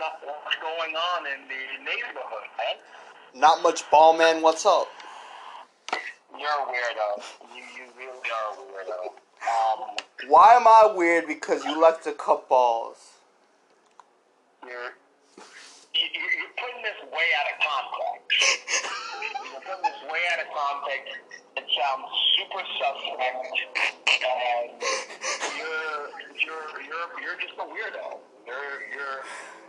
what's going on in the neighborhood, man. Not much ball, man. What's up? You're a weirdo. You, you really are a weirdo. Um, Why am I weird? Because you like to cut balls. you're, you, you- you're putting this way out of context. You're putting this way out of context. It sounds super suspect, and you're you're you're just a weirdo. You're you're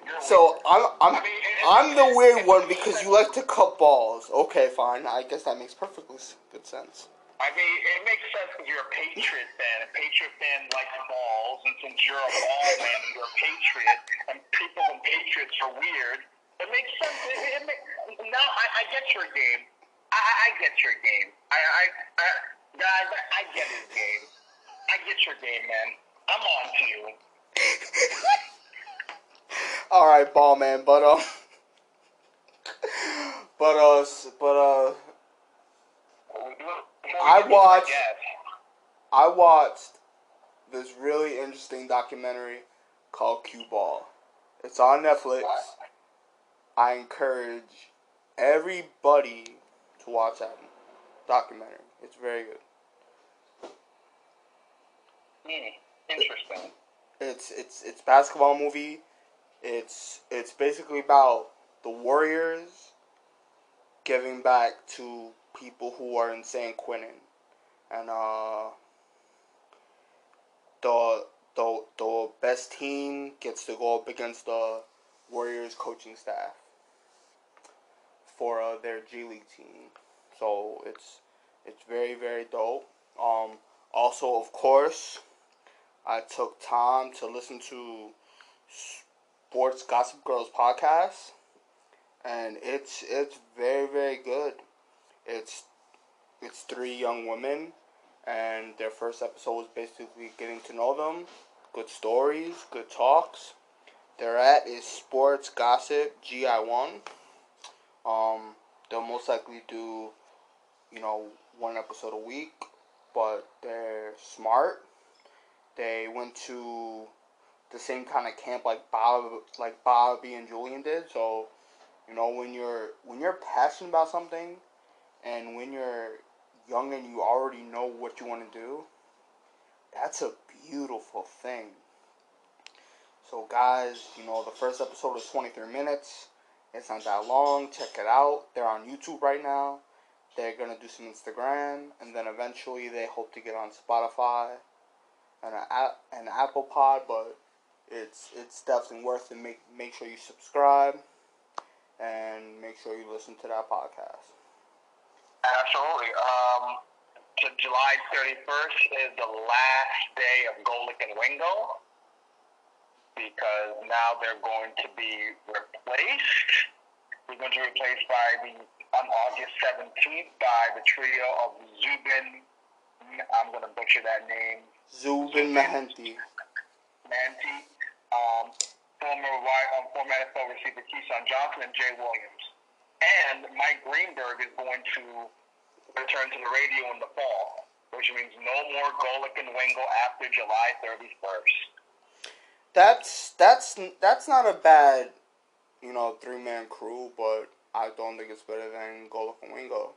you're. So. I'm I'm I mean, I'm the weird one because you like to cut balls. Okay, fine. I guess that makes perfectly good sense. I mean, it makes sense because you're a Patriot fan. A Patriot fan likes balls, and since you're a ball man, you're a Patriot, and people and Patriots are weird. It makes sense. It, it make, now I, I get your game. I, I get your game. I, I, I guys, I get his game. I get your game, man. I'm on to you. All right, ball man. But uh, but uh, but uh, I watched- I watched this really interesting documentary called Cue Ball. It's on Netflix. I encourage everybody to watch that documentary. It's very good. Hmm. Interesting. It's it's it's basketball movie. It's it's basically about the Warriors giving back to people who are in San Quentin, and uh, the the the best team gets to go up against the Warriors coaching staff for uh, their G League team. So it's it's very very dope. Um, also, of course, I took time to listen to Sports Gossip Girls podcast, and it's it's very very good. It's it's three young women, and their first episode was basically getting to know them. Good stories, good talks. Their at is Sports Gossip GI one. Um, they'll most likely do, you know, one episode a week, but they're smart they went to the same kind of camp like Bob, like Bobby and Julian did. So, you know, when you're when you're passionate about something, and when you're young and you already know what you want to do, that's a beautiful thing. So, guys, you know, the first episode is 23 minutes. It's not that long. Check it out. They're on YouTube right now. They're gonna do some Instagram, and then eventually they hope to get on Spotify an an Apple Pod, but it's it's definitely worth it. Make make sure you subscribe and make sure you listen to that podcast. Absolutely. Um, to July 31st is the last day of Golic and Wingo because now they're going to be replaced. They're going to be replaced by the on August 17th by the trio of Zubin. I'm going to butcher that name. Zubin Mehenti. Manti, um, former wi- um, former NFL receiver Keyshawn Johnson and Jay Williams. And Mike Greenberg is going to return to the radio in the fall, which means no more Golic and Wingo after July 31st. That's that's that's not a bad, you know, three man crew, but I don't think it's better than Golic and Wingo.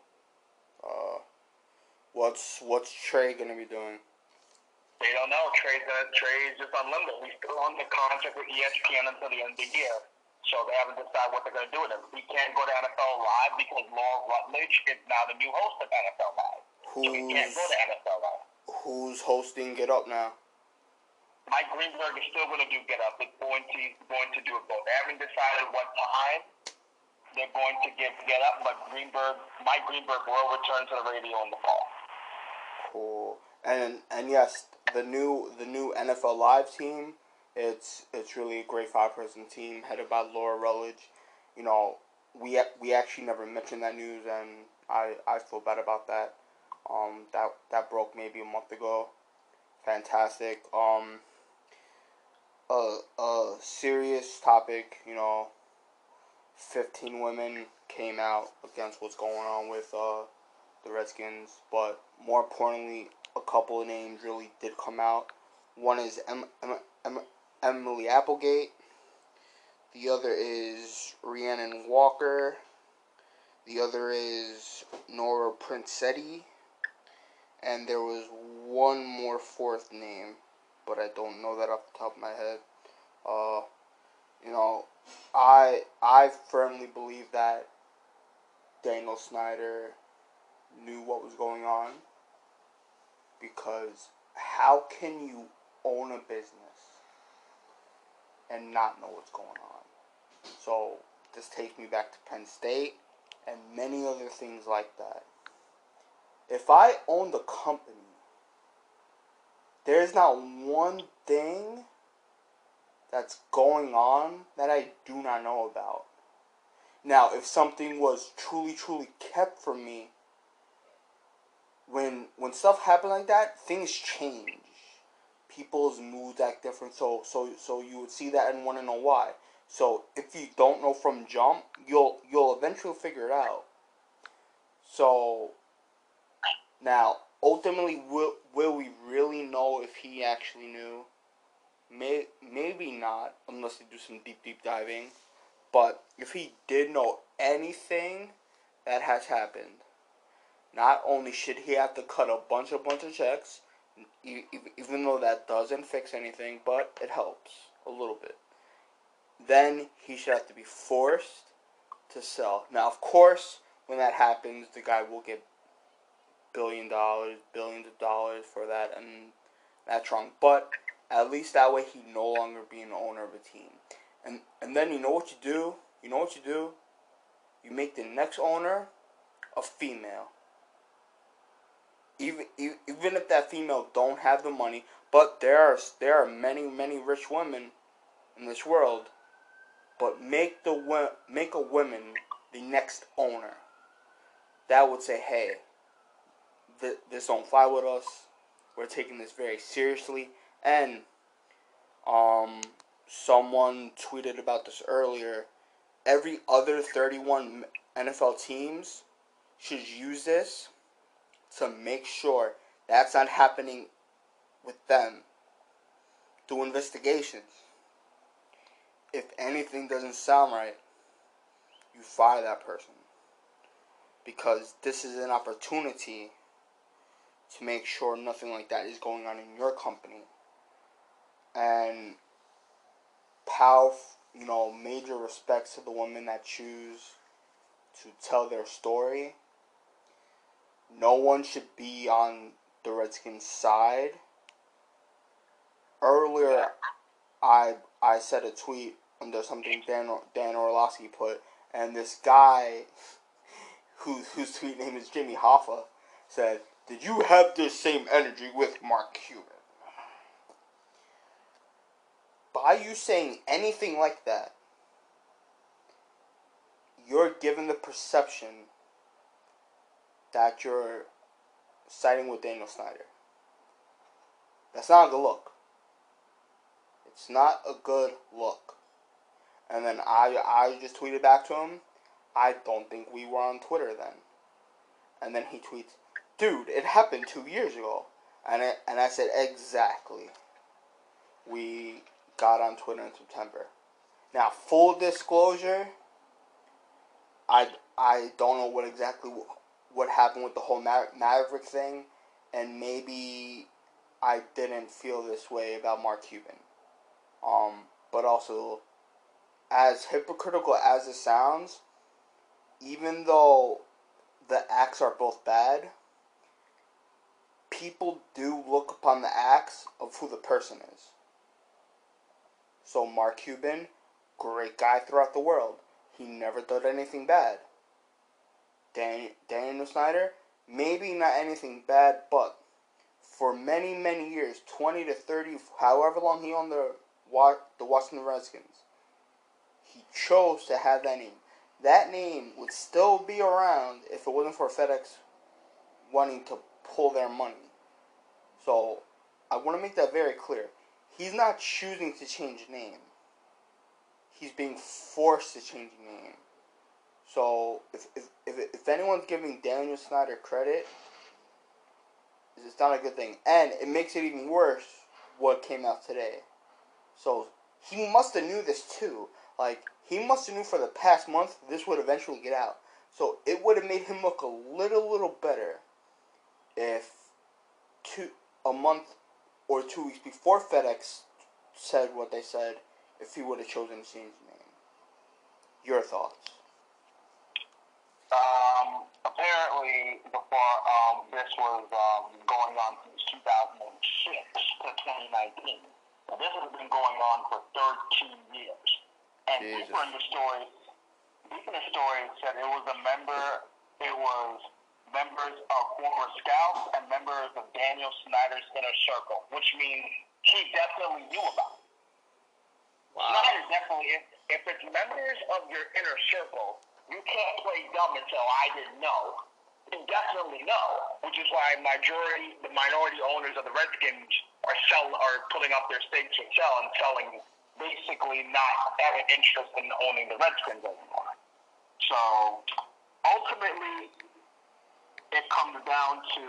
Uh, what's what's Trey gonna be doing? They don't know. Trey's, gonna, Trey's just on limbo. He's still on the contract with ESPN until the end of the year. So they haven't decided what they're going to do with him. He can't go to NFL Live because Laura Rutledge is now the new host of NFL Live. So he can't go to NFL Live. who's hosting Get Up now? Mike Greenberg is still going to do Get Up. It's going to going to do it both. They haven't decided what time they're going to give Get Up, but Greenberg, Mike Greenberg will return to the radio in the fall. Cool. And and yes, the new the new NFL Live team. It's it's really a great five person team headed by Laura Rutledge. You know, we we actually never mentioned that news, and I I feel bad about that. Um, that that broke maybe a month ago. Fantastic. Um, a a serious topic. You know, fifteen women came out against what's going on with uh the Redskins, but more importantly, a couple of names really did come out. One is em- em- em- Emily Applegate. The other is Rhiannon Walker. The other is Nora Princiotti. And there was one more fourth name, but I don't know that off the top of my head. Uh, you know, I I firmly believe that Daniel Snyder knew what was going on because how can you own a business and not know what's going on? So this takes me back to Penn State and many other things like that. If I own the company, there's not one thing that's going on that I do not know about. Now, if something was truly, truly kept from me, when when stuff happens like that, things change. People's moods act different, so so so you would see that and want to know why. So if you don't know from jump, you'll you'll eventually figure it out. So now, ultimately, will will we really know if he actually knew? May maybe not, unless they do some deep deep diving. But if he did know anything that has happened, not only should he have to cut a bunch of bunch of checks, even though that doesn't fix anything, but it helps a little bit. Then he should have to be forced to sell. Now, of course, when that happens, the guy will get billion dollars, billions of dollars for that and that trunk. But at least that way he no longer be an owner of a team. And and then you know what you do? You know what you do? You make the next owner a female. Even even if that female don't have the money, but there are there are many many rich women in this world. But make the make a woman the next owner. That would say, hey, th- this don't fly with us. We're taking this very seriously. And um, someone tweeted about this earlier. Every other 31 NFL teams should use this to make sure that's not happening with them. Do investigations. If anything doesn't sound right, you fire that person. Because this is an opportunity to make sure nothing like that is going on in your company. And pow, you know, major respects to the women that choose to tell their story. No one should be on the Redskins side. Earlier, I I said a tweet under something Dan Dan Orlovsky put, and this guy, whose whose tweet name is Jimmy Hoffa, said did you have the same energy with Mark Cuban? By you saying anything like that, you're given the perception that you're siding with Daniel Snyder. That's not a good look. It's not a good look. And then I I just tweeted back to him, I don't think we were on Twitter then. And then he tweets, dude, it happened two years ago. And I, and I said, exactly. We got on Twitter in September. Now, full disclosure, I, I don't know what exactly what happened with the whole Maverick thing, and maybe I didn't feel this way about Mark Cuban. Um, but also, as hypocritical as it sounds, even though the acts are both bad, people do look upon the acts of who the person is. So Mark Cuban, great guy throughout the world. He never did anything bad. Dan, Daniel Snyder, maybe not anything bad, but for many, many years, 20 to 30, however long he owned the, the Washington Redskins, he chose to have that name. That name would still be around if it wasn't for FedEx wanting to pull their money. So I want to make that very clear. He's not choosing to change name. He's being forced to change name. So if if if, anyone's giving Daniel Snyder credit, it's not a good thing. And it makes it even worse what came out today. So he must have knew this too. Like he must have knew for the past month this would eventually get out. So it would have made him look a little little better if two a month or two weeks before FedEx said what they said, if he would have chosen Shane's name. Your thoughts? Um, apparently, before um, this was um, going on since 2006 to 2019. So this has been going on for 13 years. And Jesus. deeper in the story, deeper in the story said it was a member, it was members of former scouts and members of Daniel Snyder's inner circle, which means he definitely knew about it. Snyder definitely, if, if it's members of your inner circle, you can't play dumb oh, I didn't know. Definitely know, which is why majority, the minority owners of the Redskins are sell, are putting up their stakes for sell and selling, basically not having interest in owning the Redskins anymore. So ultimately, it comes down to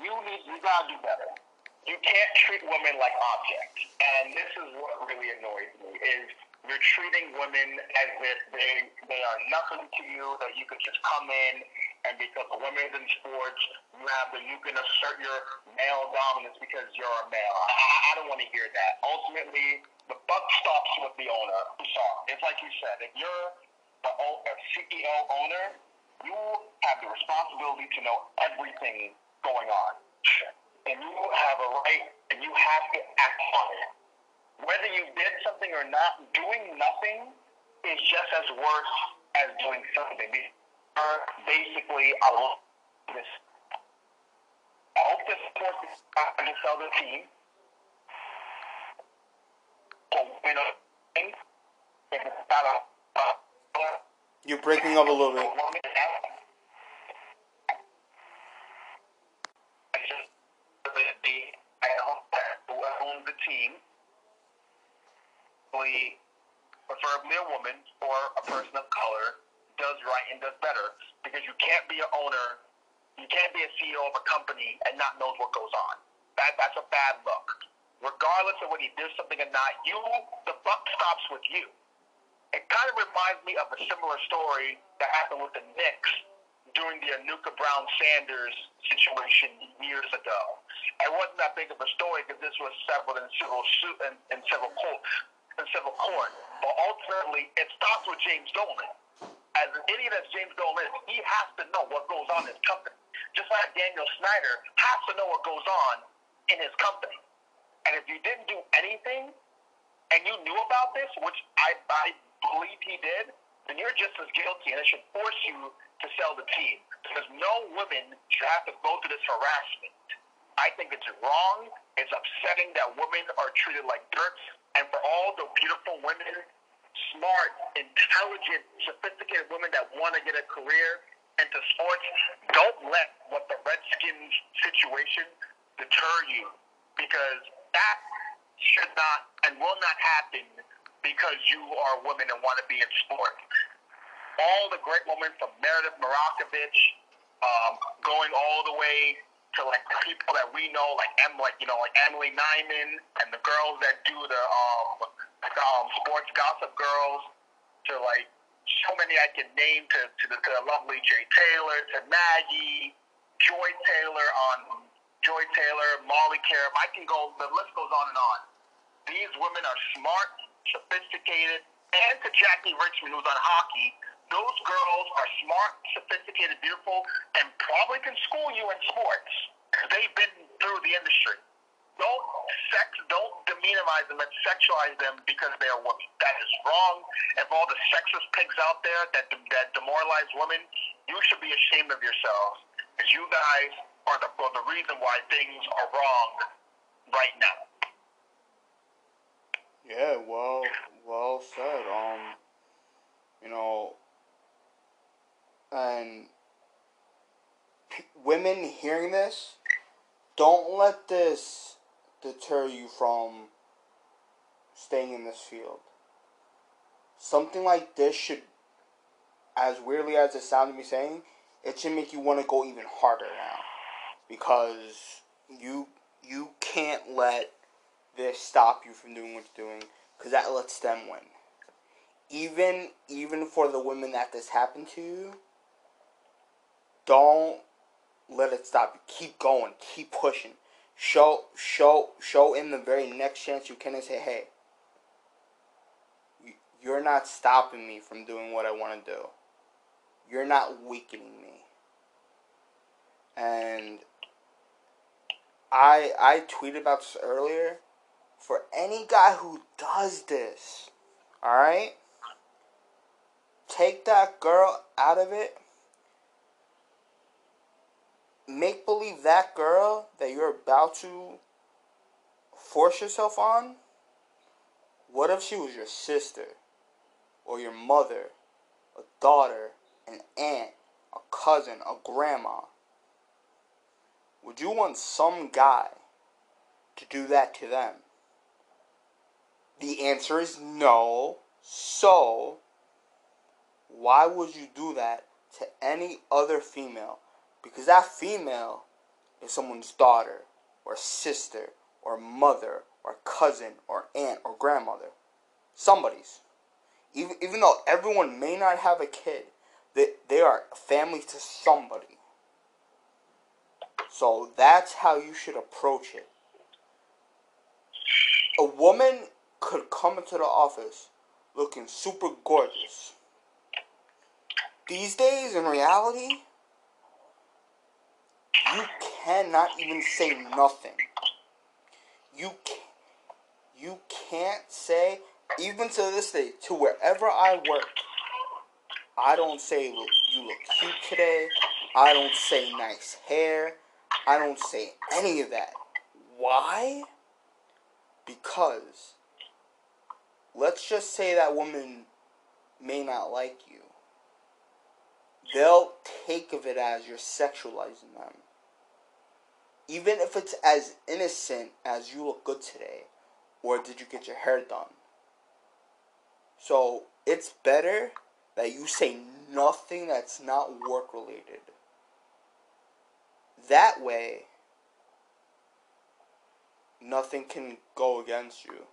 you need you gotta do better. You can't treat women like objects, and this is what really annoys me: is you're treating women as if they they are nothing to you. That you could just come in and because a woman's in sports, you have the you can assert your male dominance because you're a male. I, I- don't want to hear that. Ultimately, the buck stops with the owner. I'm sorry. It's like you said. If you're the a CEO owner, you have the responsibility to know everything going on. And you have a right and you have to act on it. Whether you did something or not, doing nothing is just as worse as doing something. You're basically a this. I hope this support is trying to sell the team. So, you know, if it's not a, You're breaking up a little bit. woman out. I just I hope that whoever owns the team, we, preferably a woman or a person of color, does right and does better. Because you can't be an owner, you can't be a CEO of a company and not knows what goes on. That that's a bad look. Regardless of whether he did something or not, you the buck stops with you it kind of reminds me of a similar story that happened with the Knicks during the Anucha Browne Sanders situation years ago. It wasn't that big of a story because this was settled in civil suit in, in civil court. In civil court, but ultimately it stops with James Dolan. As an idiot as James Dolan is, he has to know what goes on in his company. Just like Daniel Snyder has to know what goes on in his company. And if you didn't do anything, and you knew about this, which I, I believe he did, then you're just as guilty, and it should force you to sell the team. Because no woman should have to go through this harassment. I think it's wrong. It's upsetting that women are treated like dirt. And for all the beautiful women, smart, intelligent, sophisticated women that want to get a career into sports, don't let what the Redskins situation deter you. Because that should not and will not happen because you are a woman and want to be in sport. All the great women from Meredith Marakovits, um, going all the way to like the people that we know, like Em, like you know, like Emily Nyman and the girls that do the um, um sports gossip girls, to like so many I can name to to the, to the lovely Jay Taylor, to Maggie, Joy Taylor on Joy Taylor, Molly Qerim. I can go. The list goes on and on. These women are smart, sophisticated, and to Jackie Redmond, who's on hockey, those girls are smart, sophisticated, beautiful, and probably can school you in sports. They've been through the industry. Don't sex, don't demonize them and sexualize them because they are women. That is wrong. And all the sexist pigs out there that that demoralize women, you should be ashamed of yourselves because you guys are the are the reason why things are wrong right now. Yeah, well, well said. Um, you know, and p- women hearing this, don't let this deter you from staying in this field. Something like this should, as weirdly as it sounds me saying, it should make you want to go even harder now, because you you can't let this stop you from doing what you're doing because that lets them win. Even even for the women that this happened to, don't let it stop you. Keep going. Keep pushing. Show show show him the very next chance you can and say, hey, you're not stopping me from doing what I want to do. You're not weakening me. And I I tweeted about this earlier. For any guy who does this, all right, take that girl out of it. Make believe that girl that you're about to force yourself on. What if she was your sister, or your mother, a daughter, an aunt, a cousin, a grandma? Would you want some guy to do that to them? The answer is no. So, why would you do that to any other female? Because that female is someone's daughter, or sister, or mother, or cousin, or aunt, or grandmother. Somebody's. Even, even though everyone may not have a kid, they, they are family to somebody. So that's how you should approach it. A woman could come into the office looking super gorgeous. These days, in reality, you cannot even say nothing. You you can't say even to this day to wherever I work. I don't say look you look cute today. I don't say nice hair. I don't say any of that. Why? Because let's just say that woman may not like you. They'll take of it as you're sexualizing them. Even if it's as innocent as you look good today or did you get your hair done. So it's better that you say nothing that's not work related. That way, nothing can go against you.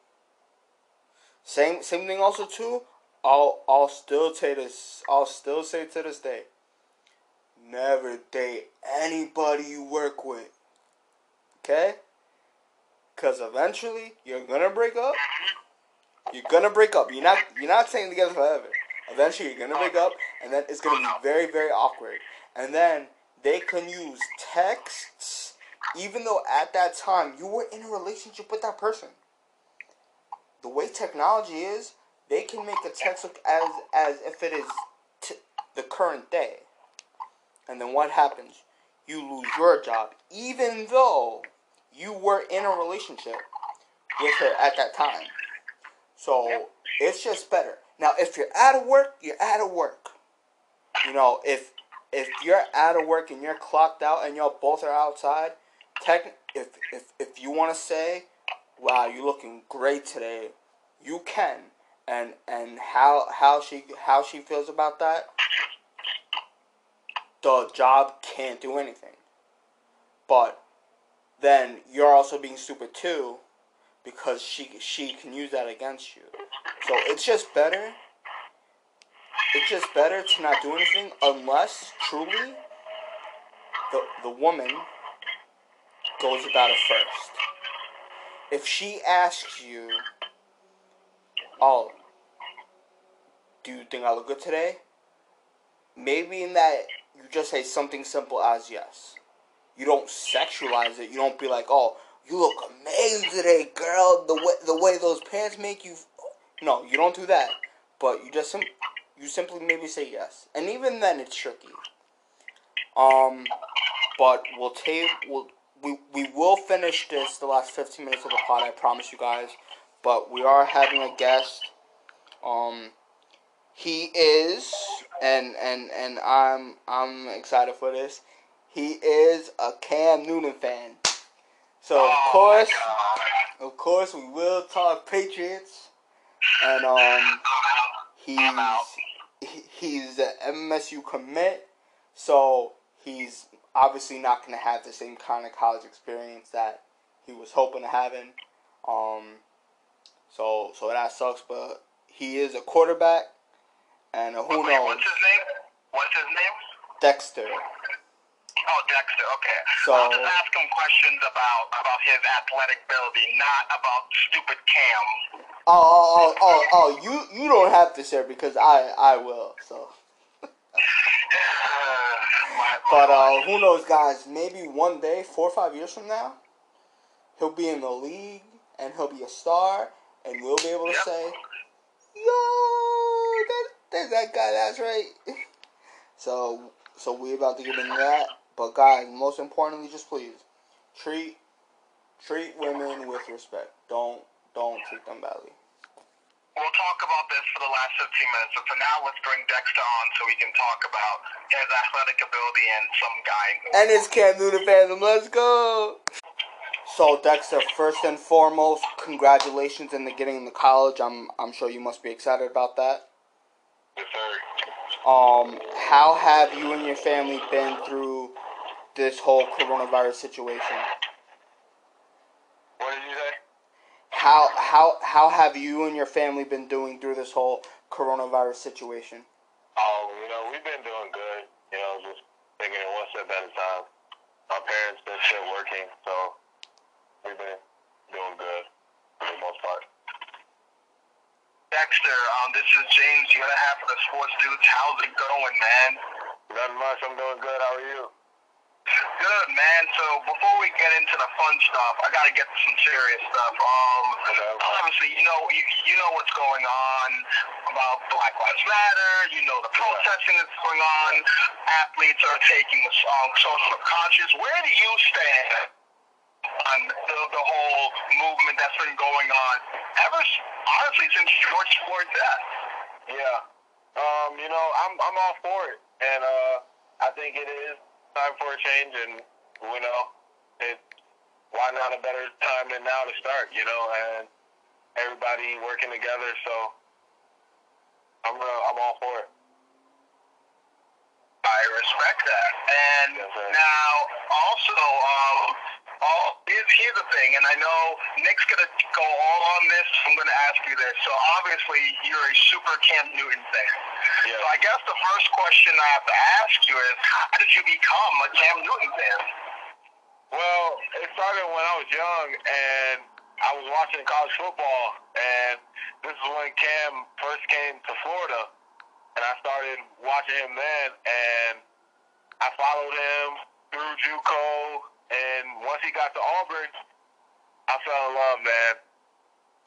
Same same thing also too. I'll I'll still say this. I'll still say to this day. Never date anybody you work with. Okay? Cause eventually you're gonna break up. You're gonna break up. You're not you're not staying together forever. Eventually you're gonna break up and then it's gonna be very, very awkward. And then they can use texts even though at that time you were in a relationship with that person. The way technology is, they can make a text look as as if it is t- the current day. And then what happens? You lose your job, even though you were in a relationship with her at that time. So it's just better. Now, if you're out of work, you're out of work. You know, if if you're out of work and you're clocked out and y'all both are outside, tech, if if if you want to say, "Wow, you're looking great today," you can. And and how how she how she feels about that, the job can't do anything. But then you're also being stupid too, because she she can use that against you. So it's just better it's just better to not do anything unless truly the the woman goes about it first. If she asks you, "Oh, do you think I look good today?" Maybe in that you just say something simple as yes. You don't sexualize it. You don't be like, "Oh, you look amazing today, girl. The way the way those pants make you." No, you don't do that. But you just sim- you simply maybe say yes, and even then it's tricky. Um, but we'll take we'll, we we will finish this the last fifteen minutes of the pod. I promise you guys. But we are having a guest. Um, he is, and and and I'm I'm excited for this. He is a Cam Newton fan. So of Oh, course, of course, we will talk Patriots, and um, he's I'm out. he- he's an MSU commit, so he's obviously not going to have the same kind of college experience that he was hoping to have in. Um, So so that sucks, but he is a quarterback, and who Wait, knows? what's his name? What's his name? Dexter. Oh, Dexter. Okay. So- I'll just ask him questions about about his athletic ability, not about stupid Cam. Oh, oh, oh, oh, oh, you you don't have to share because I I will. So, but uh, who knows, guys? Maybe one day, four or five years from now, he'll be in the league and he'll be a star, and we'll be able to Yep. say, "Yo, that, there's that guy. That's right." So, so we about to get into that. But guys, most importantly, just please treat treat women with respect. Don't don't treat them badly. We'll talk about this for the last 15 minutes. but for now, let's bring Dexter on so we can talk about his athletic ability and some guy. And it's Cam Newton fandom. Let's go. So Dexter, first and foremost, congratulations in the getting into college. I'm I'm sure you must be excited about that. Yes, sir. Um, how have you and your family been through this whole coronavirus situation? What did you say? How how how have you and your family been doing through this whole coronavirus situation? Oh, you know, we've been doing good. You know, just taking it one step at a time. My parents been still working, so we've been doing good for the most part. Dexter, um, this is James, the other half of the Sports Dudes. How's it going, man? Nothing much. I'm doing good. How are you? Good, man. So before we get into the fun stuff, I gotta get to some serious stuff. Um, obviously, you know, you, you know what's going on about Black Lives Matter. You know the protesting that's going on. Athletes are taking the um, social conscious. Where do you stand on the, the whole movement that's been going on ever, honestly, since George Floyd's death? Yeah. Um, you know, I'm I'm all for it, and uh, I think it is time for a change, and you know, it why not a better time than now to start, you know, and everybody working together. So I'm uh, I'm all for it. I respect that. And now, also, um, all, here's, here's the thing, and I know Nick's going to go all on this. I'm going to ask you this. So, obviously, you're a super Cam Newton fan. Yeah. So, I guess the first question I have to ask you is, how did you become a Cam Newton fan? Well, it started when I was young and I was watching college football and this is when Cam first came to Florida and I started watching him then and I followed him through JUCO and once he got to Auburn, I fell in love, man.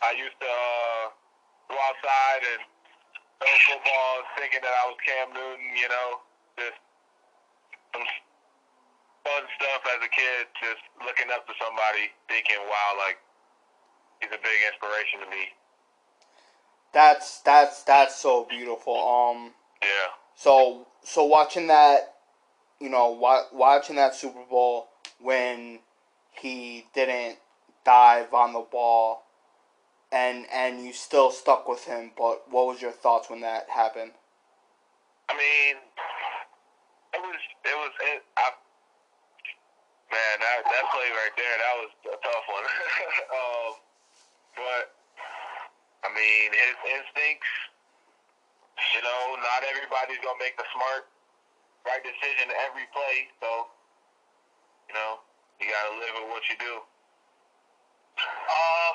I used to uh, go outside and throw football thinking that I was Cam Newton, you know, just some fun stuff as a kid, just looking up to somebody, thinking, wow, like he's a big inspiration to me. That's that's that's so beautiful. Um, Yeah. so so watching that, you know, wa- watching that Super Bowl when he didn't dive on the ball, and and you still stuck with him. But what was your thoughts when that happened? I mean, it was, it was, it, I, man, that, that play right there, that was a tough one. um, but, I mean, his instincts, you know, not everybody's to make the smart, right decision every play. So, you know, you got to live with what you do. Uh,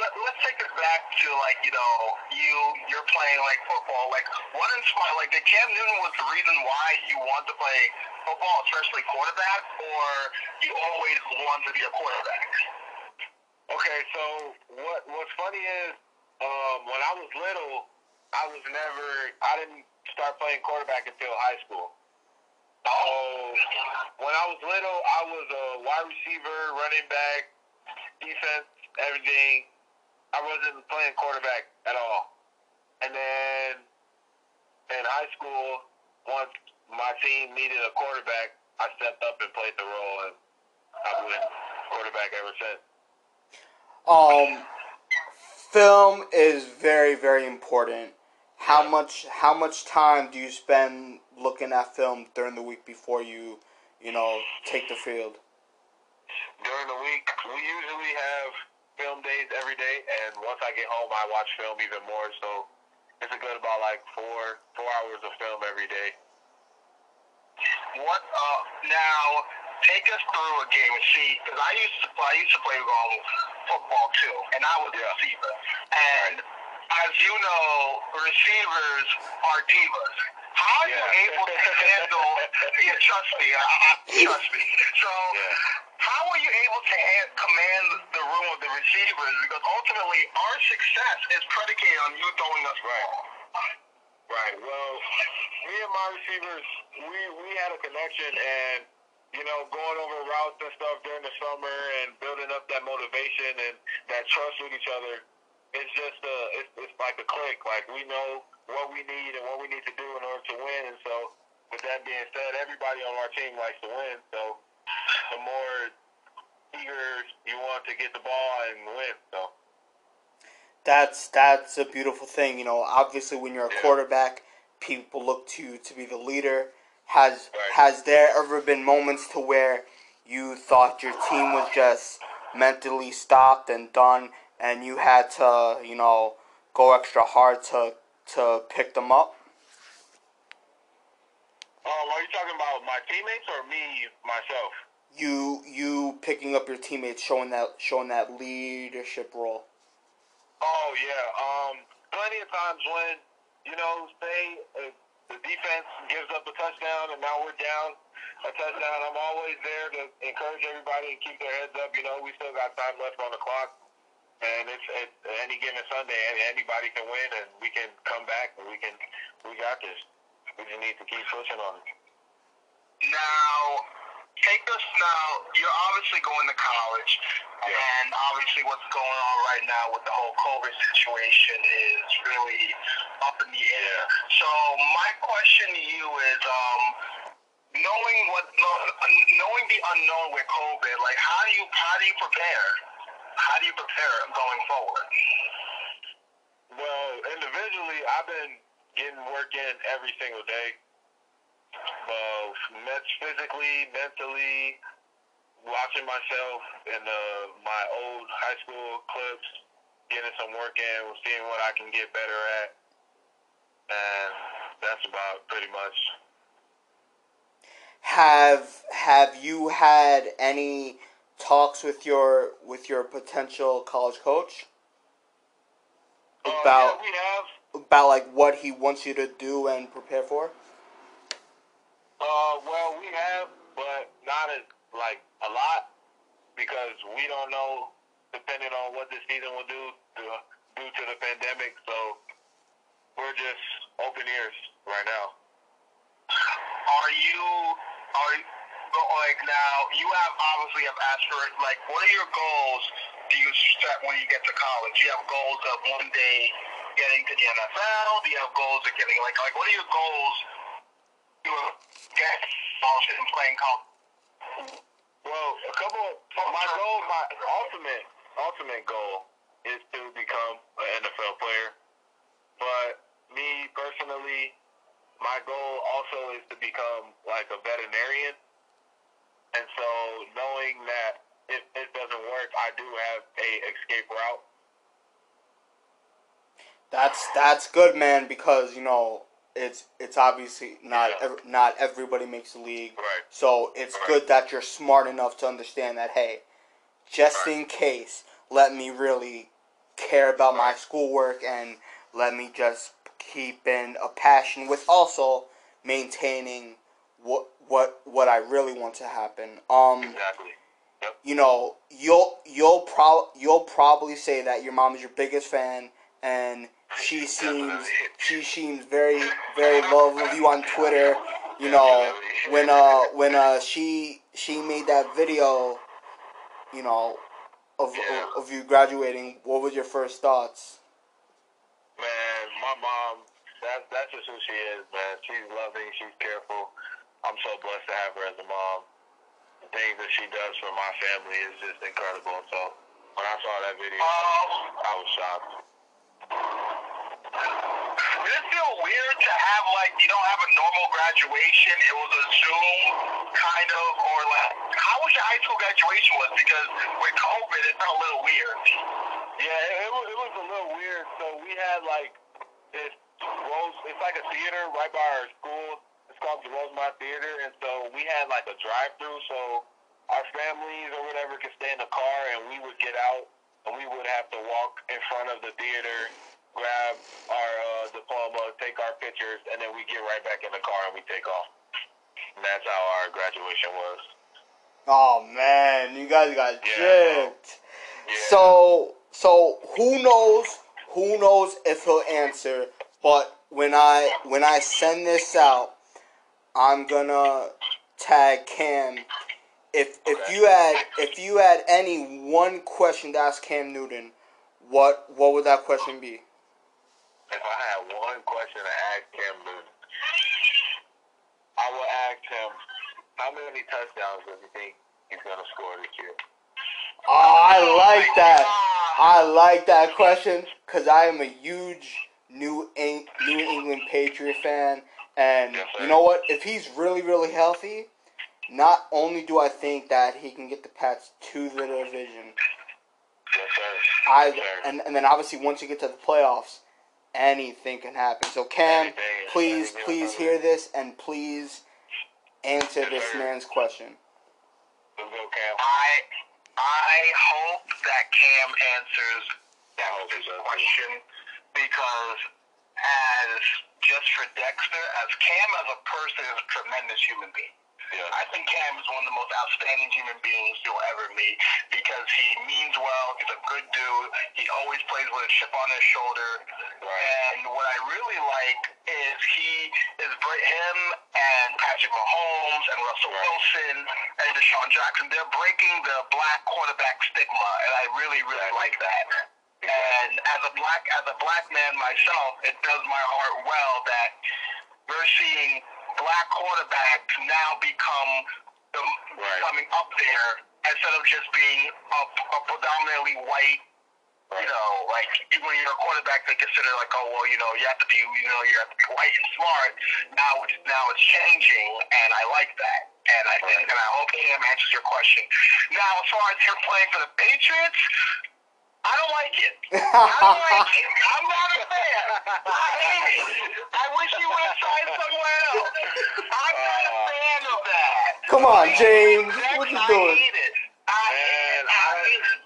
let, let's take it back to like you know you you're playing like football. Like what inspired like did Cam Newton was the reason why you wanted to play football, especially quarterback, or you always wanted to be a quarterback? Okay, so what what's funny is um, when I was little, I was never I didn't start playing quarterback until high school. So when I was little, I was a wide receiver, running back, defense, everything. I wasn't playing quarterback at all. And then in high school, once my team needed a quarterback, I stepped up and played the role, and I've been quarterback ever since. Um, film is very very important. How much how much time do you spend looking at film during the week before you you know take the field? during the week, we usually have film days every day, and once I get home, I watch film even more. So it's a good about like four four hours of film every day. What uh now? Take us through a game. and See, because I used to I used to play um, football too, and I was a receiver. And as you know, receivers are divas. How are you Yeah. able to handle? yeah, trust me. I, I, trust me. So. Yeah. How are you able to hand, command the room of the receivers? Because ultimately, our success is predicated on you throwing us Right. ball. Right. Well, me and my receivers, we we had a connection, and you know, going over routes and stuff during the summer, and building up that motivation and that trust with each other. It's just a, it's, it's like a click. Like we know what we need and what we need to do in order to win. And so, with that being said, everybody on our team likes to win. So, the more eager you want to get the ball and win. So. That's that's a beautiful thing. You know, obviously when you're a Yeah. quarterback, people look to you to be the leader. Has Right. has there ever been moments to where you thought your team was just mentally stopped and done, and you had to, you know, go extra hard to to pick them up? Um, are you talking about my teammates or me myself? You you picking up your teammates, showing that showing that leadership role. Oh yeah. Um, plenty of times when you know, say uh, the defense gives up a touchdown and now we're down a touchdown, I'm always there to encourage everybody and keep their heads up. You know, we still got time left on the clock, and it's, it's any given Sunday, anybody can win, and we can come back and we can we got this. We just need to keep pushing on it. Now, take us now. You're obviously going to college, Yeah. and obviously what's going on right now with the whole COVID situation is really up in the air. So my question to you is, um, knowing what, knowing the unknown with COVID, like how do you how do you prepare? How do you prepare going forward? Well, individually, I've been getting work in every single day. Uh, Both physically, mentally, watching myself in the, my old high school clips, getting some work in, seeing what I can get better at. And that's about pretty much. Have have you had any talks with your with your potential college coach Uh, about yeah, we have. about like what he wants you to do and prepare for? Uh, well, we have, but not as like a lot because we don't know, depending on what this season will do to, due to the pandemic. So we're just open ears right now. Are you are you, but like now you have obviously have asked for like what are your goals do you set when you get to college? Do you have goals of one day getting to the NFL? Do you have goals of getting like like what are your goals to get involved in playing college? Well, a couple. of, My goal, my ultimate, ultimate goal is to become an NFL player. But me personally, my goal also is to become like a veterinarian. And so, knowing that if it doesn't work, I do have a escape route. That's that's good, man, because you know it's it's obviously not Yeah. ev- not everybody makes the league. Right. So it's Right. good that you're smart enough to understand that. Hey, just Right. in case, let me really care about my schoolwork and let me just keep in a passion with also maintaining what what what I really want to happen. Um Exactly. Yep. you know, you'll you'll pro you'll probably say that your mom is your biggest fan, and she seems she seems very very love of you on Twitter. You know, when uh when uh she she made that video, you know, of Yeah. of, of you graduating. What was your first thoughts? Man, my mom, that, that's just who she is, man. She's loving, she's careful. I'm so blessed to have her as a mom. The things that she does for my family is just incredible. So when I saw that video, I was shocked. this it feel weird to have like you don't have a normal graduation? It was a Zoom kind of, or like how was your high school graduation was? Because with COVID, it felt a little weird. Yeah, it, it, was, it was a little weird. So we had like this Rose. It's like a theater right by our school. Called the Rosemont Theater, and so we had like a drive-through. So our families or whatever could stay in the car, and we would get out, and we would have to walk in front of the theater, grab our uh, diploma, take our pictures, and then we get right back in the car and we take off. And that's how our graduation was. Oh man, you guys got Yeah. tricked. Yeah. So so who knows who knows if he'll answer, but when I when I send this out, I'm gonna tag Cam. If if you had if you had any one question to ask Cam Newton, what what would that question be? If I had one question to ask Cam Newton, I would ask him, how many touchdowns does he think he's to score this year? Oh, I like that. Ah! I like that question because I am a huge New Eng- New England Patriot fan, and Yes, you know what? If he's really really healthy, not only do I think that he can get the Pats to the division, Yes, sir. I Yes, sir. and and then obviously once you get to the playoffs, anything can happen. So Cam, please anything please hear this and please answer Yes, this sir. man's question. Let's go, Cam. I I hope that Cam answers that I hope he does. question because as just for Dexter, as Cam as a person is a tremendous human being. Yeah. I think Cam is one of the most outstanding human beings you'll ever meet because he means well. He's a good dude. He always plays with a chip on his shoulder. Right. And what I really like is he is him and Patrick Mahomes and Russell Right. Wilson and Deshaun Jackson. They're breaking the black quarterback stigma, and I really, really like that. And as a black as a black man myself, it does my heart well that we're seeing black quarterbacks now become the, Right. coming up there instead of just being a, a predominantly white. You know, like when you're a quarterback, they consider like, oh well, you know, you have to be, you know, you have to be white and smart. Now it's now it's changing, and I like that. And I think, and I hope Cam answers your question. Now, as far as him playing for the Patriots, I don't like it. I don't like it. I'm not a fan. I hate it. I wish he would have tried somewhere else. I'm not a uh, fan of that. Come on, James, That's- what you I doing? hate it. I hate it. I I- hate it.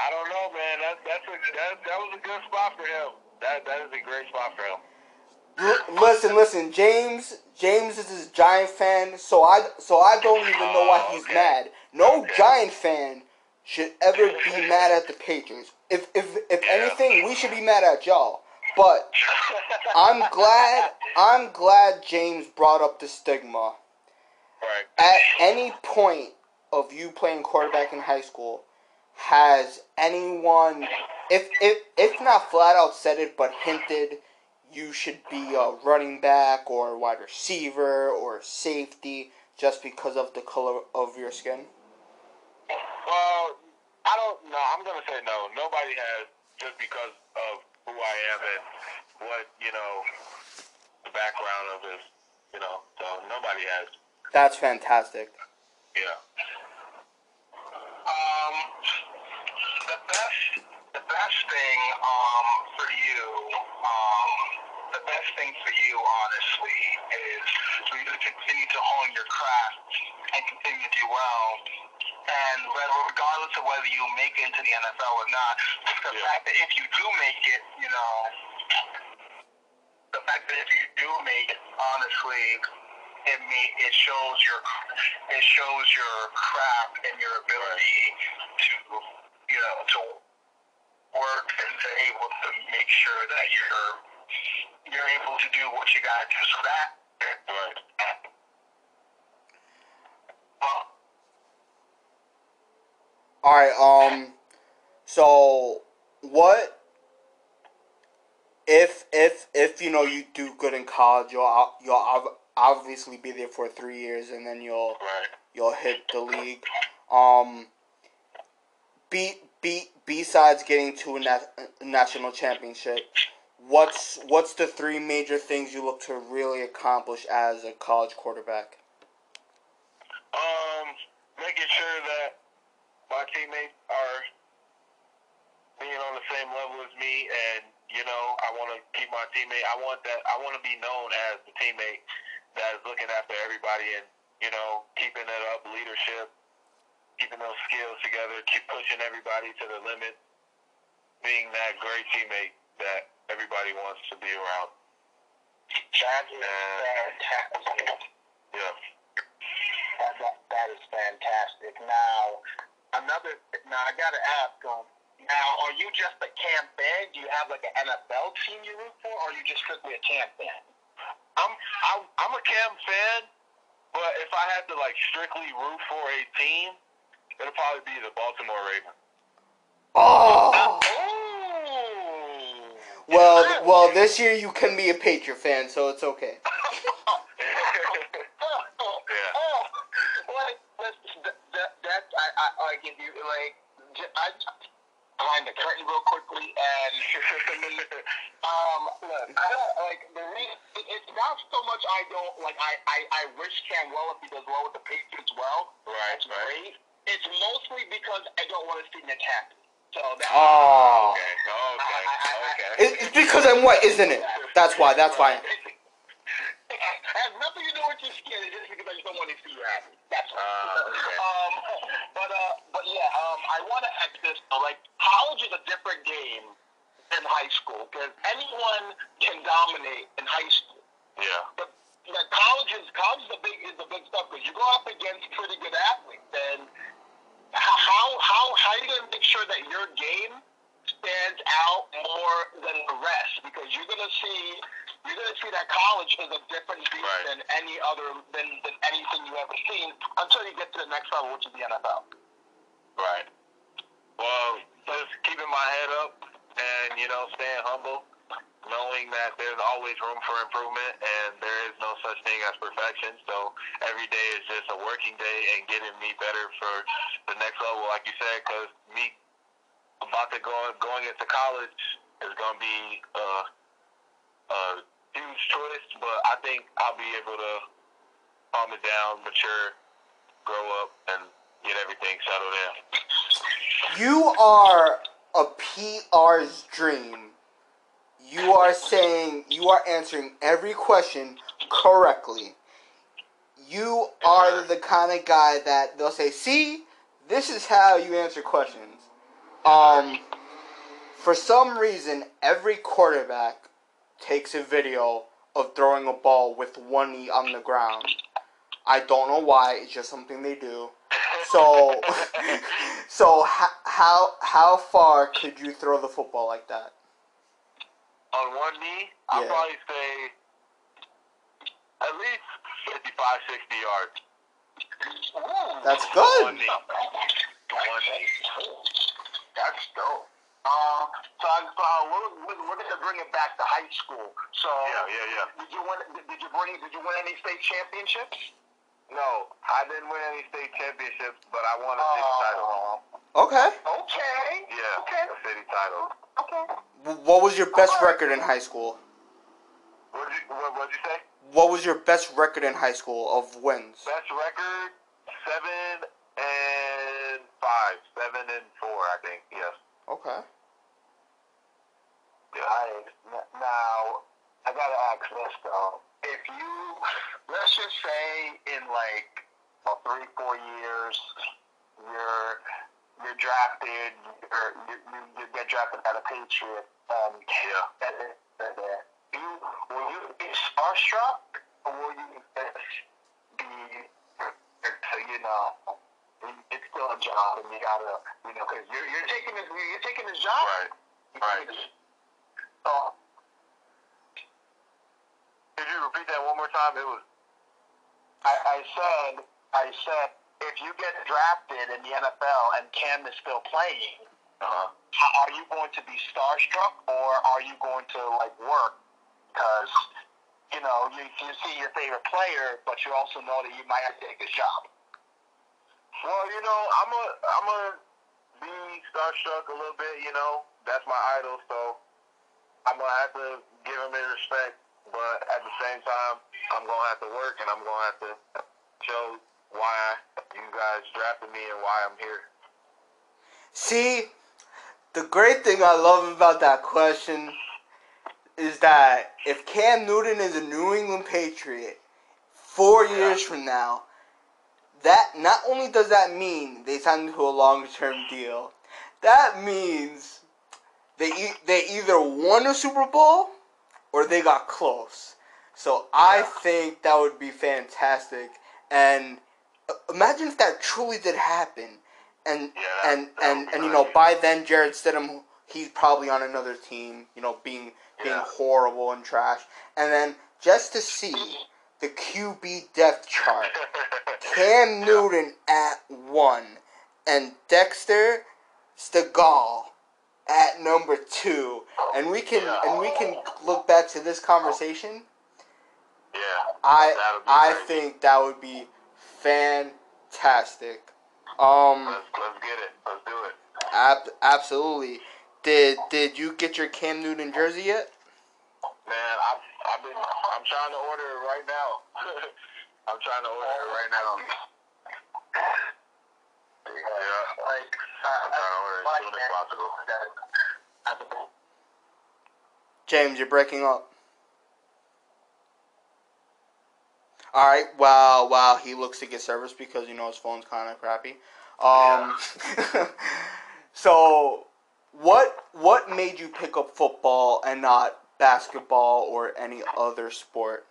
I don't know, man. That that's a that, that was a good spot for him. That that is a great spot for him. L- listen, listen, James. James is a Giant fan, so I so I don't even know why oh, he's okay. mad. No Okay. Giant fan should ever be mad at the Patriots. If if if anything, we should be mad at y'all. But I'm glad I'm glad James brought up the stigma. Right. At any point of you playing quarterback in high school, has anyone, if if if not flat out said it, but hinted, you should be a running back or wide receiver or safety just because of the color of your skin? Well, I don't know. I'm gonna say no. Nobody has just because of who I am and what you know, the background of his. You know, so nobody has. That's fantastic. Yeah. Um, the best, the best thing, um, for you, um, the best thing for you, honestly, is for you to continue to hone your craft and continue to do well. And regardless of whether you make it into the NFL or not, the Yeah. fact that if you do make it, you know, the fact that if you do make it, honestly, it me it shows your it shows your craft and your ability to you know to work and to able to make sure that you're you're able to do what you gotta do. So that Right. well, All right. Um. So what? If if if you know you do good in college, you'll you'll obviously be there for three years, and then you'll Right. you'll hit the league. Um. Be be besides getting to a na- national championship, what's what's the three major things you look to really accomplish as a college quarterback? Um, making sure that my teammates are being on the same level as me, and you know, I want to keep my teammate. I want that. I want to be known as the teammate that is looking after everybody, and you know, keeping it up, leadership, keeping those skills together, keep pushing everybody to the limit, being that great teammate that everybody wants to be around. That is fantastic. Yeah. That, that, that is fantastic. Now, another. Now I gotta ask. Um, now, are you just a Cam fan? Do you have like an NFL team you root for, or are you just strictly a Cam fan? I'm I'm, I'm a Cam fan, but if I had to like strictly root for a team, it'll probably be the Baltimore Ravens. Oh. Ooh. Well, well, this year you can be a Patriot fan, so it's okay. Yeah. Oh, like, listen, that, that, that I, I, like, if you, like, j- I, behind the curtain real quickly, and um, look, I don't, like, the reason, it, it's not so much I don't, like, I, I, I wish Cam well if he does well with the Patriots well. Right, That's right. great. It's mostly because I don't want to see Nick happy. So that, Oh. Okay, okay, okay. It, it's because I'm white, isn't it? That's why. That's why. It has nothing to do with your skin. It's just because I just don't want to see you happy. That's all. Ah, okay. um, but uh, but yeah, um, I want to ask this though. Like, college is a different game than high school because anyone can dominate in high school. Yeah. But like college is college is the big is the big stuff because you go up against pretty good athletes and how how how how are you gonna make sure that your game stands out more than the rest because you're gonna see you're gonna see that college is a different beast Right. than any other than, than anything you've ever seen until you get to the next level, which is the NFL. Right. Well, just keeping my head up and, you know, staying humble, knowing that there's always room for improvement and there is no such thing as perfection. So every day is just a working day and getting me better for the next level, like you said, because me about to go going into college is going to be a, a huge twist, but I think I'll be able to calm it down, mature, grow up, and get everything settled in. You are a PR's dream. You are saying you are answering every question correctly. You are the kind of guy that they'll say, "See, this is how you answer questions." Um, for some reason, every quarterback takes a video of throwing a ball with one knee on the ground. I don't know why. It's just something they do. So, so how how how far could you throw the football like that? on one knee, I'll probably say at least 55, 60 yards. Ooh. That's On good. one knee. On one knee. That's dope. Uh, so I, uh, we're, we're, we're going to bring it back to high school. So Yeah, yeah, yeah. did you win? Did, did you bring? Did you win any state championships? No, I didn't win any state championships, but I won a city title. Oh, Okay. okay. Yeah, Okay. a city title. Okay. What was your best record in high school? What did you, what, what'd you say? What was your best record in high school of wins? Best record, seven and five. Seven and four, I think, yes. Okay. Yeah. Nice. Now, I gotta ask this though. If you, let's just say, in like well, three, four years, you're you're drafted, or you, you, you get drafted by the Patriot, um, Yeah. and, and, and, you will you be starstruck, or will you just be, you know, it's still a job, and you gotta, you know, because you're you're taking this you're taking this job. Right. Right. So, Could you repeat that one more time? It was I, I said, I said, if you get drafted in the NFL and Cam is still playing, uh how, are you going to be starstruck or are you going to like work? Because you know you you see your favorite player, but you also know that you might have to take his job. Well, you know, I'm a I'm a be starstruck a little bit. You know, that's my idol. So I'm gonna have to give him his respect, but at the same time, I'm gonna have to work and I'm gonna have to show why you guys drafted me and why I'm here. See, the great thing I love about that question is that if Cam Newton is a New England Patriot four years from now, that not only does that mean they signed him to a long term deal, that means they e- they either won a Super Bowl or they got close. So I think that would be fantastic. And uh, imagine if that truly did happen. And Yeah, and and and you know by then Jarrett Stidham he's probably on another team. You know being being Yeah. horrible and trash. And then just to see the QB depth chart. Cam Newton at one, and Dexter Stigall at number two, and we can and we can look back to this conversation. Yeah. I I great. think that would be fantastic. Um, Let's let's get it. Let's do it. ab- absolutely. Did did you get your Cam Newton jersey yet? Man, I've, I've been, I'm trying to order it right now. I'm trying to order it right now. Yeah, Like, I'm trying to order it as soon as possible. James, you're breaking up. All right. Wow. Wow. He looks to get service because you know his phone's kind of crappy. Um. so, what what made you pick up football and not basketball or any other sport?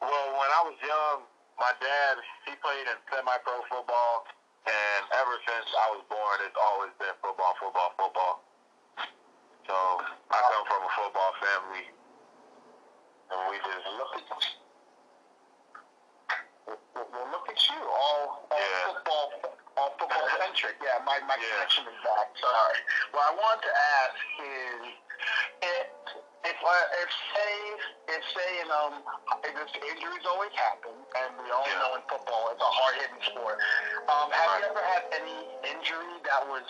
Well, when I was young, my dad he played in semi-pro football, and ever since I was born, it's always been football, football, football. So I come from a football family, and we just look at well, well, look at you, all, all Yeah. football, all football centric. Yeah, my my Yeah. connection is back. Sorry. What I want to ask is, if if uh, if say if say you know if injuries always happen, and we all Yeah. know in football it's a hard hitting sport. Um, have you ever had any injury that was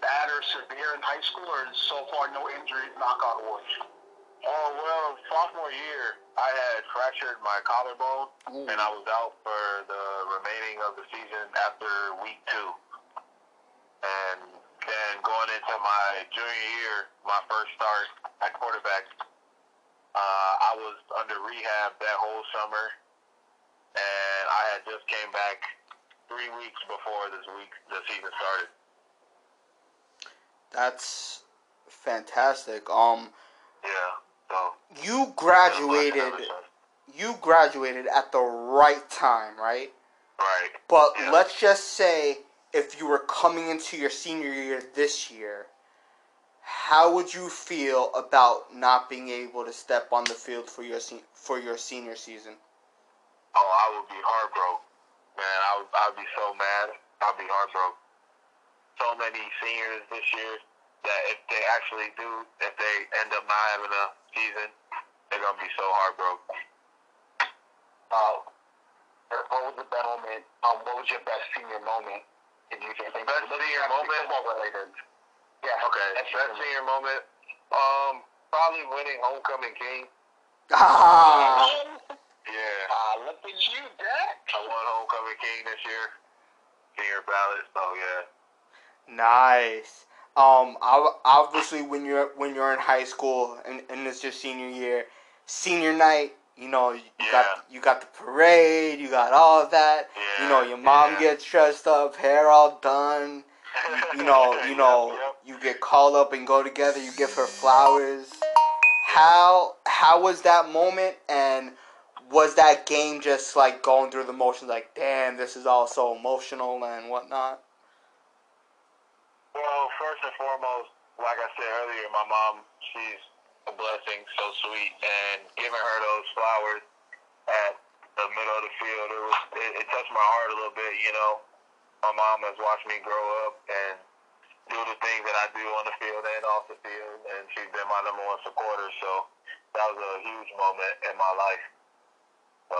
bad or severe in high school, or so far no injuries? Knock on wood. Oh well, sophomore year I had fractured my collarbone, Ooh. and I was out for the remaining of the season after week two. Going into my junior year, my first start at quarterback, uh, I was under rehab that whole summer, and I had just came back three weeks before this week the season started. That's fantastic. Um, Yeah, so you graduated. You graduated at the right time, right? Right. But Yeah. let's just say if you were coming into your senior year this year, how would you feel about not being able to step on the field for your se- for your senior season? Oh, I would be heartbroken. Man, I would, I'd be so mad. I'd be heartbroken. So many seniors this year that if they actually do, if they end up not having a season, they're gonna be so heartbroken. Uh, what was the best moment? Um, what was your best senior moment? If you can think Best senior Doesn't have to be moment? Related. Yeah. Okay, That's best senior moment. Um, probably winning homecoming king. Ah, Yeah, Ah, look at you, Dak. I won homecoming king this year. Senior ballot. So yeah. nice. Um, obviously when you're when you're in high school and, and it's your senior year, senior night, you know, you Yeah. got you got the parade, you got all of that. Yeah. You know, your mom yeah. gets dressed up, hair all done. you know, you know, Yep, yep. you get called up and go together. You give her flowers. How how was that moment? And was that game just like going through the motions? Like, damn, this is all so emotional and whatnot. Well, first and foremost, like I said earlier, my mom, she's a blessing, so sweet, and giving her those flowers at the middle of the field, it was it, it touched my heart a little bit. You know, my mom has watched me grow up and do the things that I do on the field and off the field, and she's been my number one supporter. So that was a huge moment in my life. So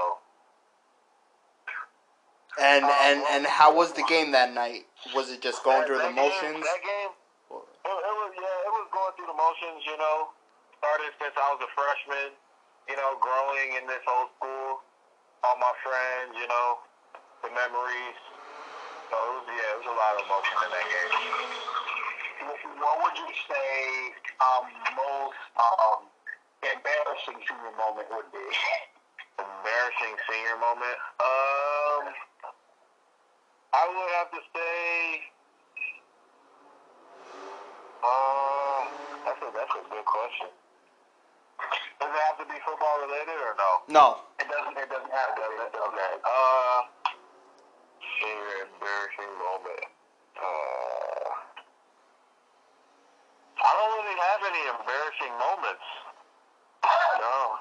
And Um, and and how was the game that night? Was it just going that- through the that game- motions? that game, It, it was yeah, it was going through the motions, you know. Started since I was a freshman. You know, growing in this whole school, all my friends, you know, the memories. So it was, yeah, it was a lot of emotion in that game. What would you say um, most um, embarrassing senior moment would be? Embarrassing senior moment. Um, I would have to say. Uh, that's a that's a good question. Does it have to be football related or no? No. It doesn't. It doesn't have. It doesn't. Okay. Uh, senior embarrassing moment. Uh, I don't really have any embarrassing moments. No.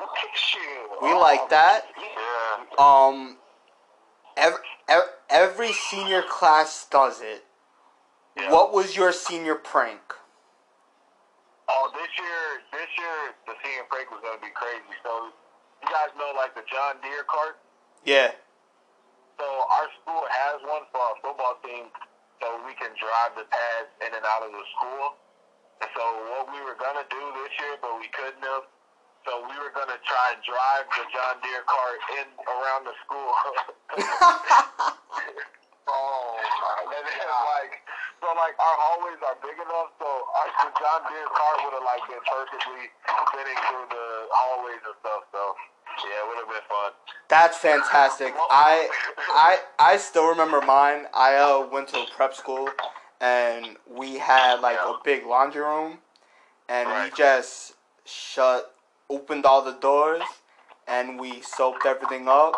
Look at you. We like that. Yeah. Um, every, every senior class does it. Yeah. What was your senior prank? Oh, this year, this year the senior prank was gonna be crazy. So, you guys know like the John Deere cart. Yeah. So our school has one for our football team, so we can drive the pads in and out of the school. And so what we were gonna do this year, but we couldn't have. So we were gonna try and drive the John Deere cart in around the school. Oh my and then like, so like our hallways are big enough, so the John Deere cart would have like been perfectly fitting through the hallways and stuff. So yeah, it would have been fun. That's fantastic. I I I still remember mine. I uh, went to a prep school, and we had like a big laundry room, and we just shut, opened all the doors, and we soaked everything up,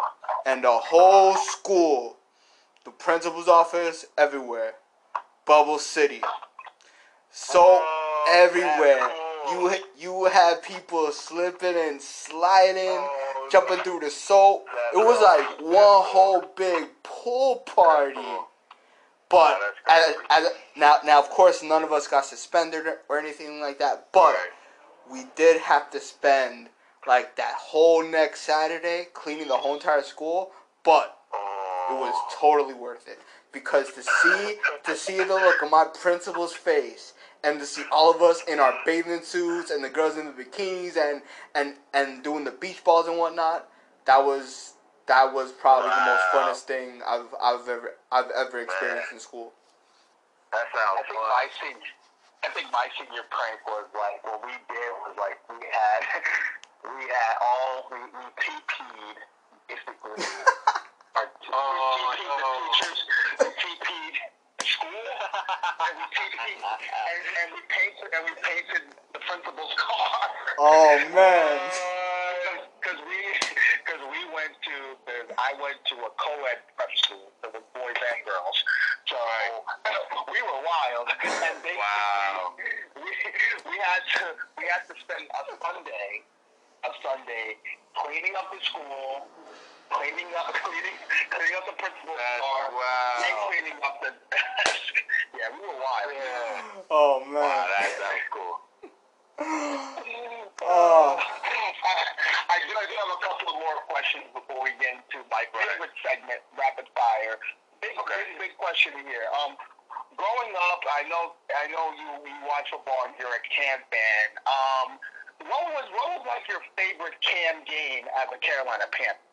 and the whole school, the principal's office, everywhere, Bubble City, soap Oh, everywhere. You you had people slipping and sliding Oh, jumping through the soap. It was like one whole big pool party. But Oh, as, as, now, now of course, none of us got suspended or- anything like that. But we did have to spend like that whole next Saturday cleaning the whole entire school. But it was totally worth it because to see to see the look on my principal's face and to see all of us in our bathing suits and the girls in the bikinis and and and doing the beach balls and whatnot that was that was probably the most funnest thing I've I've ever I've ever experienced in school. That I think fun. my senior, I think my senior prank was like what we did was like we had we had all we, we PP'd basically. our, Oh, we PP'd no. the teachers, we PP'd the school, and we and, and we painted and we painted the principal's car. Oh man. Because we, because we went to, I went to a co-ed prep school, the boys and girls. So we were wild, and basically Wow. we, we had to, we had to spend a Sunday, a Sunday cleaning up the school, cleaning up, cleaning, cleaning up the principal's car, wow. and cleaning up the. yeah, we were wild. Yeah. Oh man. Wow, that sounds cool. Oh. I do, I do have a couple of more questions before we get into my favorite segment, rapid fire. Big, Okay. big, big question here. Um, growing up, I know, I know you, you watch football and you're a Cam fan. Um, what was, what was like your favorite Cam game as a Carolina Panther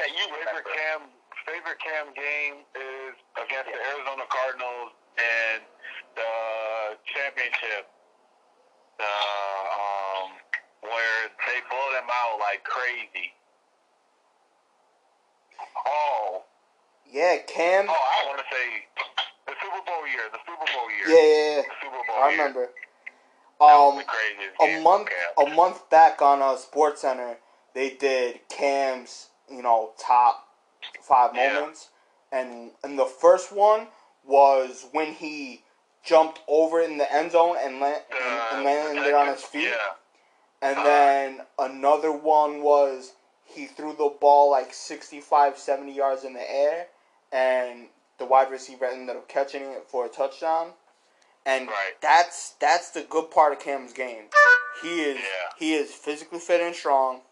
that you Favorite remember? Cam favorite Cam game is against the Arizona Cardinals and the championship. The um where they blow them out like crazy. Oh, Yeah, Cam. Oh, I want to say the Super Bowl year. The Super Bowl year. Yeah, yeah, yeah. Super Bowl I year. remember. Um, a month a month back on uh, Sports Center, they did Cam's you know top five Yeah. moments, and and the first one was when he jumped over in the end zone and, la- uh, and, and landed on his feet, Yeah. and uh-huh. then another one was he threw the ball like 65, 70 yards in the air, and the wide receiver ended up catching it for a touchdown. And Right. that's that's the good part of Cam's game. He is Yeah. he is physically fit and strong.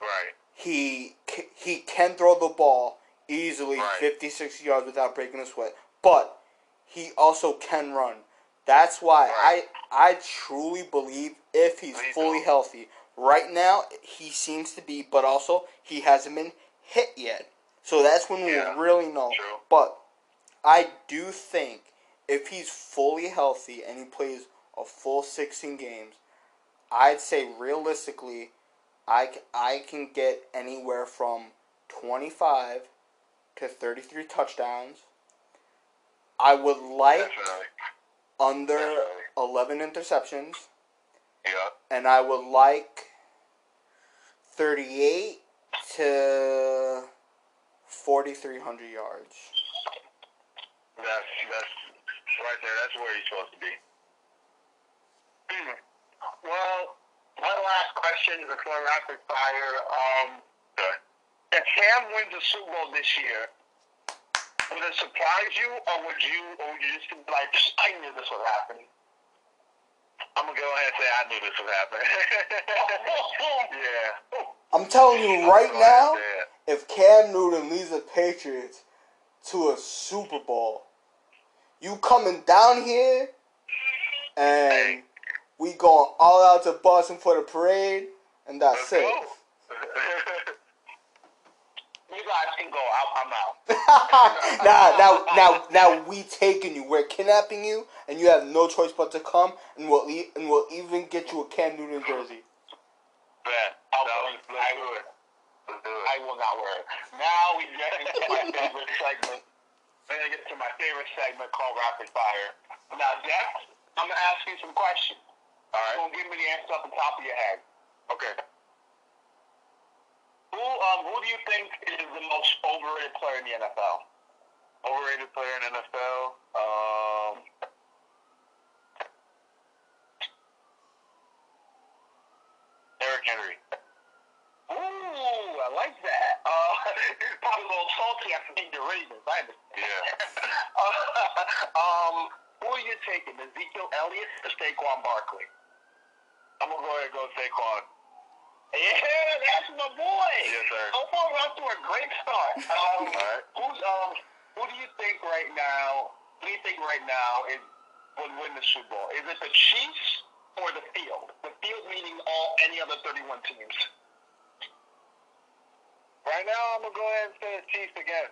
Right. He he can throw the ball easily Right. 50, 60 yards without breaking a sweat. But he also can run That's why I I truly believe if he's fully healthy. Right now he seems to be, but also he hasn't been hit yet. So that's when Yeah, we'll really know. true. But I do think if he's fully healthy and he plays a full 16 games, I'd say realistically, I, I can get anywhere from 25 to 33 touchdowns. I would like Definitely. under Definitely. 11 interceptions, Yeah. and I would like 38 to 4,300 yards. That's that's right there. That's where he's supposed to be. Well, question before rapid fire. Um, Okay. if Cam wins the Super Bowl this year, would it surprise you, or would you, or would you just be like, I knew this would happen? I'm gonna go ahead and say I knew this would happen. yeah. I'm telling you right now, and say it. if Cam Newton leads the Patriots to a Super Bowl, you coming down here and Hey. We going all out to Boston for the parade, and that's Let's it. You guys can go. I'm, I'm out. now, now, now, now, we taking you. We're kidnapping you, and you have no choice but to come, and we'll e- and we'll even get you a Cam Newton jersey. Bet. I'll No, wear I do will. it. Let's do it. I will not wear it. Now we get into my favorite segment. Then I get to my favorite segment called Rapid Fire. Now, Jeff, I'm gonna ask you some questions. All You're give me the answer off the top of your head. Okay. Who um who do you think is the most overrated player in the NFL? Overrated player in NFL. Um. Derrick Henry. Ooh, I like that. Uh, probably a little salty after being the Ravens. I understand. Yeah. Uh, um, who are you taking, Ezekiel Elliott or Saquon Barkley? I'm gonna go ahead and go Saquon. Yeah, that's my boy. Yes, sir. So far, we're off to a great start. Um, All right. Who's um? Who do you think right now? Who do you think right now is would win the Super Bowl? Is it the Chiefs or the field? The field meaning all any other 31 teams. Right now, I'm gonna go ahead and say the Chiefs again.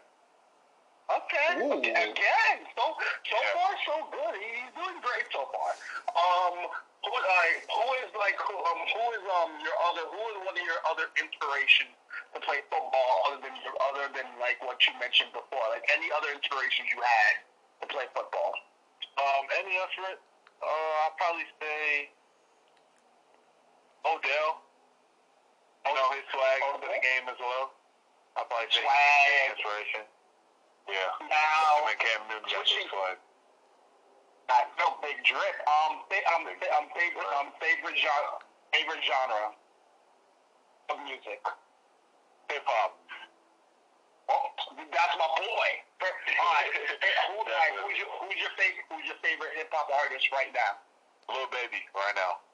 Okay. Ooh. okay. Again, so so Yeah. far so good. He- He's doing great so far. Um, who like who is like who um who is um your other who is one of your other inspirations to play football other than your other than like what you mentioned before? Like any other inspirations you had to play football? Um, any effort? Uh, I'll probably say Odell. You know his swag to the game as well. I'll probably say Swag. inspiration. Yeah. Now, Him and Cam Newton switching-. I no big drip. Um, fa- um, fa- um, favorite um favorite genre favorite genre of music. Hip hop. Oh, that's my boy. All right. Who, who's your who's your favorite who's your favorite hip hop artist right now? Little baby right now.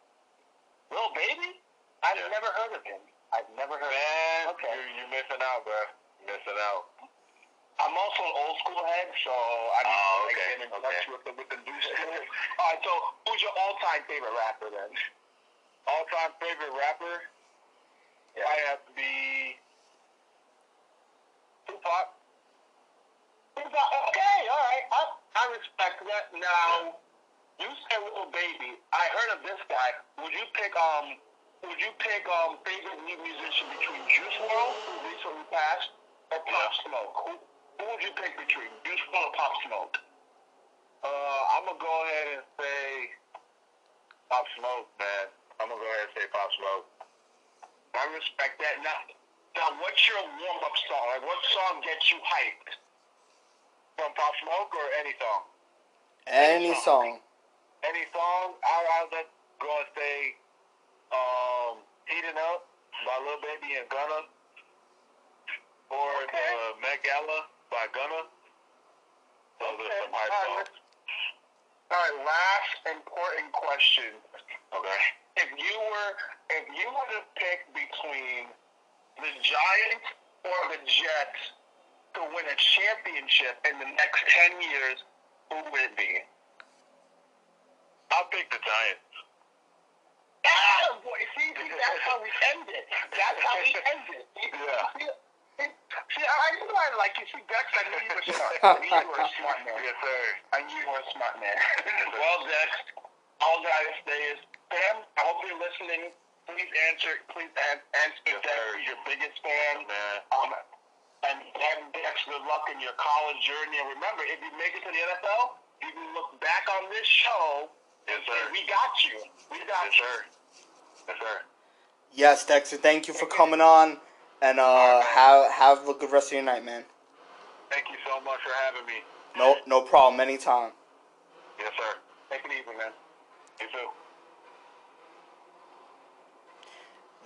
Lil Baby? I've Yeah. never heard of him. I've never heard. Man, Okay. you're, you're missing out, bro. You're missing out. I'm also an old school head, so I need Oh, to like, get in touch okay. with the with the new school. All right, so who's your all time favorite rapper then? All time favorite rapper? Yeah. I have to be Tupac. Tupac. Okay, all right. I, I respect that. Now, you said little baby. I heard of this guy. Would you pick um? Would you pick um favorite new musician between Juice WRLD, who recently passed, or Pop. Smoke? Who, who would you pick between Juice WRLD or Pop Smoke? Uh, I'm gonna go ahead and say Pop Smoke, man. I'm gonna go ahead and say Pop Smoke. I respect that. Now, now, what's your warm up song? Like, what song gets you hyped? From Pop Smoke or any song? Any song. Any song? I I would go and say um Heating Up by Lil Baby and Gunna. Or Okay. uh, Met Gala by Gunna. Those are some hype All right, songs. all right, last important question. Okay. if you were if you were to pick between the Giants or the Jets to win a championship in the next ten years, who would it be? I'll pick the Giants. Ah, boy, see, see, that's how we end it. That's how we end it. Yeah. See, see, I knew I like you. See, Dex, I knew you were smart. I knew you were a smart man. Yes, sir. I knew you were a smart man. well, Dex, all I gotta say is, Cam, I hope you're listening. Please answer, please an- answer Yes, Dex, sir. your biggest fan. Man. Um, and then Dex, good luck in your college journey. And remember, if you make it to the NFL, you can look back on this show Yes, and say, sir. we got you. We got Yes, you. sir. Yes, sir. Yes, Dexter. Thank you for coming on, and uh, have have a good rest of your night, man. Thank you so much for having me. No, no problem. Anytime. Yes, sir. Take it easy, man. You too.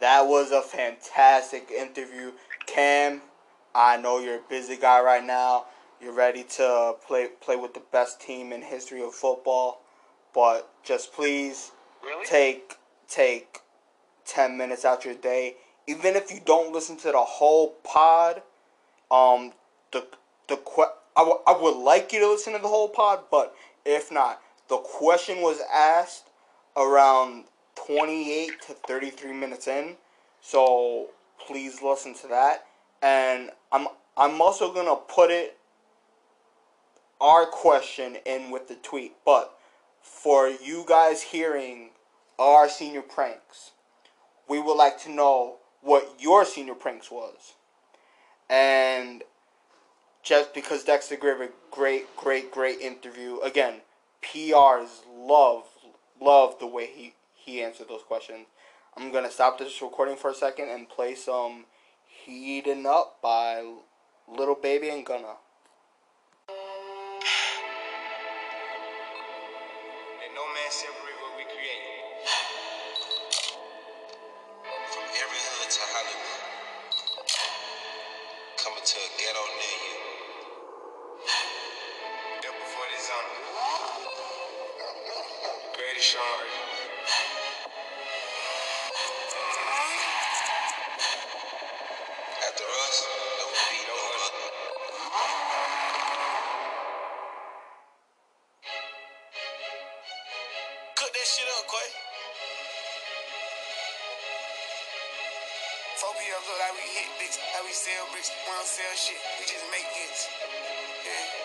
That was a fantastic interview, Cam. I know you're a busy guy right now. You're ready to play play with the best team in history of football, but just please Really? take take 10 minutes out your day even if you don't listen to the whole pod um the the que- I, w- I would like you to listen to the whole pod but if not the question was asked around 28 to 33 minutes in so please listen to that. And i'm i'm also to put it our question in with the tweet but for you guys hearing our senior pranks, we would like to know what your senior pranks was. And just because Dexter gave a great, great, great interview, again, PRs love, love the way he, he answered those questions. I'm going to stop this recording for a second and play some Heating Up by Little Baby and Gunna. Sell bricks. We don't sell shit, we just make hits. Yeah.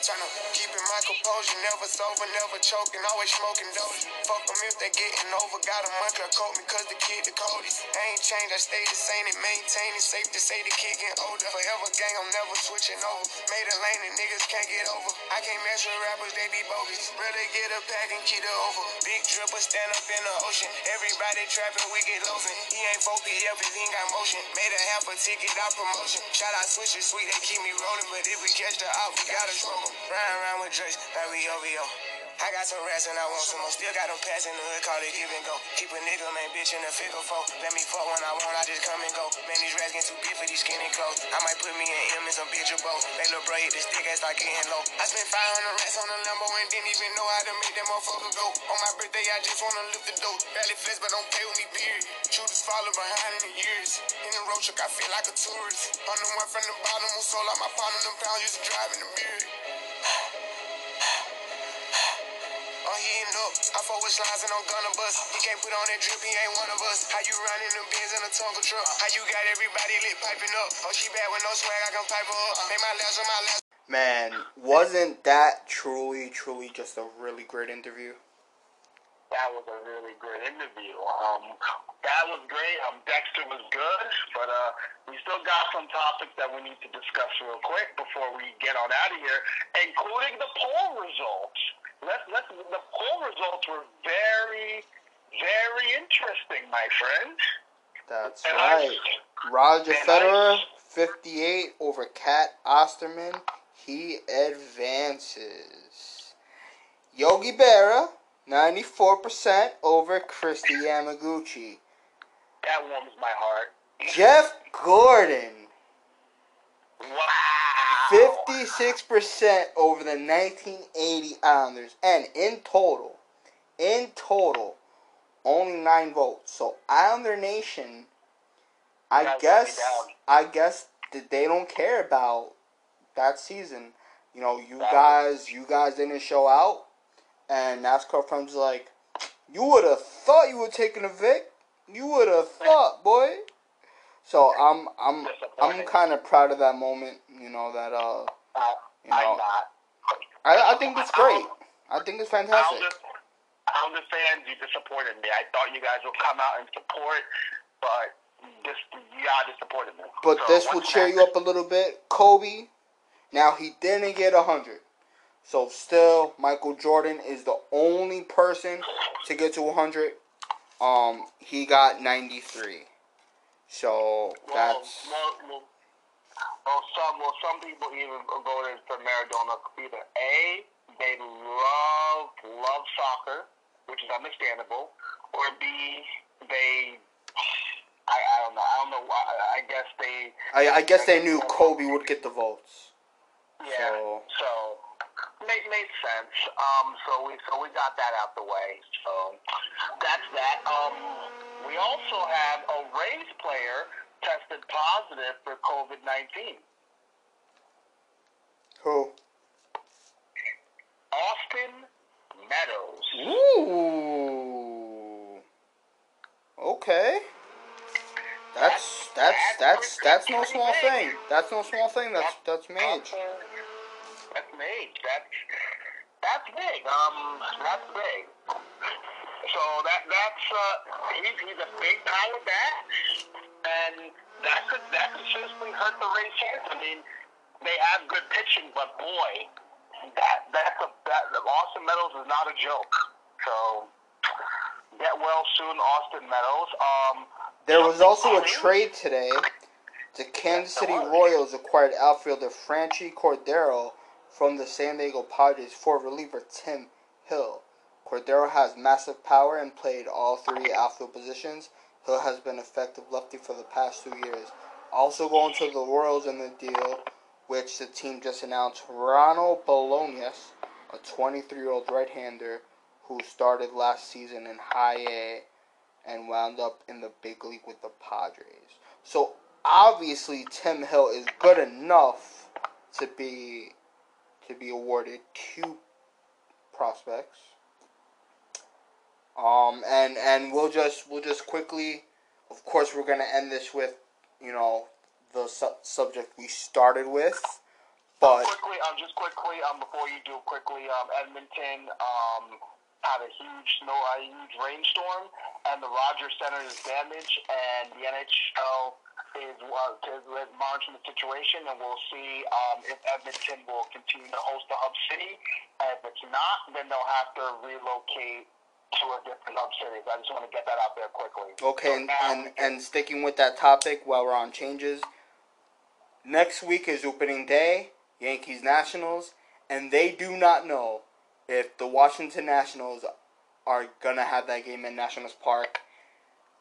Tryna keep in my composure, never sober, never choking, always smoking dope. Fuck them if they getting over. Got a to coat me, cause the kid the coldest. Ain't changed, I stay the same and maintain it. Safe to say the kid getting older. Forever gang, I'm never switching over. Made a lane and niggas can't get over. I can't mess with rappers, they be bogus. Rather get a pack and keep it over. Big dripper stand up in the ocean. Everybody trapping, we get losing. He ain't 4PF, he ain't got motion. Made a half a ticket, out promotion. Shout out Swisher Sweet, they keep me rolling. But if we catch the out, we gotta smoke Ride around with Drake's, like we OVO. I got some rats and I want some more. Still got them pass in the hood, call it give and go. Keep a nigga, man, bitch in the figure four. Let me fuck when I want, I just come and go. Man, these rats get too big for these skinny clothes. I might put me in M and some bitch or both. They little bro hit the stick and start getting low. I spent 500 rats on a Lambo and didn't even know how to make that motherfucker go. On my birthday, I just wanna lift the dough. Barely flex, but don't play with me, period. Shooters follow behind in the years. In the road truck, I feel like a tourist. I'm the one from the bottom who sold out my of them pounds used to drive in the beard. I'm up. I fuck with slides and I'm gonna bust. He can't put on that drip, he ain't one of us. How you running them bins in a Tonka truck? How you got everybody lit piping up? Oh, she bad with no swag, I can pipe her up. Make my last on my last. Man, wasn't that truly, truly just a really great interview? That was a really great interview. Um, that was great. Um, Dexter was good, but uh, we still got some topics that we need to discuss real quick before we get on out of here, including the poll results. Let's let's. The poll results were very, very interesting, my friend. That's And I- right. Roger Federer, I- 58 over Cat Osterman. He advances. Yogi Berra, 94% over Kristi Yamaguchi. That warms my heart. Jeff Gordon, Wow. 56% over the 1980 Islanders. And in total, in total, only nine votes. So Islander Nation, I me guess. I guess that they don't care about that season. You know, you That guys, you guys didn't show out, and NASCAR fans are like, "You would have thought you were taking a Vic. You would have thought, boy." So I'm I'm I'm kind of proud of that moment. You know that uh, you know, I'm not. I I think it's great. I think it's fantastic. just saying you disappointed me. I thought you guys would come out and support, but this y'all disappointed me. But So, this will cheer you up a little bit. Kobe, now he didn't get a 100. So still, Michael Jordan is the only person to get to 100. Um, he got 93. So Well, that's well, well, well, some well, some people even voted for Maradona. Either A, they love love soccer, which is understandable, or B, they. I, I don't know. I don't know. why- I, I guess they. I, I guess they knew Kobe would get the votes. Yeah. So- So, made made sense. Um. So we so we got that out the way. So that's that. Um. We also have a Rays player tested positive for COVID nineteen. Who? Austin Meadows. Ooh. Okay. That's that's that's that's no small thing. That's no small thing. That's that's major. That's major. That's that's big. Um, that's big. So that that's uh, he's he's a big power bat, and that could that could seriously hurt the Rays' chance. I mean, they have good pitching, but boy, that that's a that Austin Meadows is not a joke. So get well soon, Austin Meadows. Um, There was also a trade today. The Kansas City. Royals acquired outfielder Franchy Cordero from the San Diego Padres for reliever Tim Hill. Cordero has massive power and played all three outfield positions. Hill has been effective lefty for the past two years. Also going to the Royals in the deal, which the team just announced, Ronald Bolaños, a 23-year-old right-hander who started last season in High A and wound up in the big league with the Padres. So obviously Tim Hill is good enough to be to be awarded two prospects. Um and and we'll just we'll just quickly of course we're to end this with you know the su- subject we started with but quickly, um, just quickly, um, before you do quickly, um, Edmonton, um, had a huge snow, a huge rainstorm, and the Rogers Center is damaged, and the NHL is uh, monitoring the situation, and we'll see um, if Edmonton will continue to host the hub city. And if it's not, then they'll have to relocate to a different hub city. I just want to get that out there quickly. Okay, So and, now and, and sticking with that topic while we're on changes, next week is opening day, Yankees Nationals, and they do not know if the Washington Nationals are gonna have that game in Nationals Park.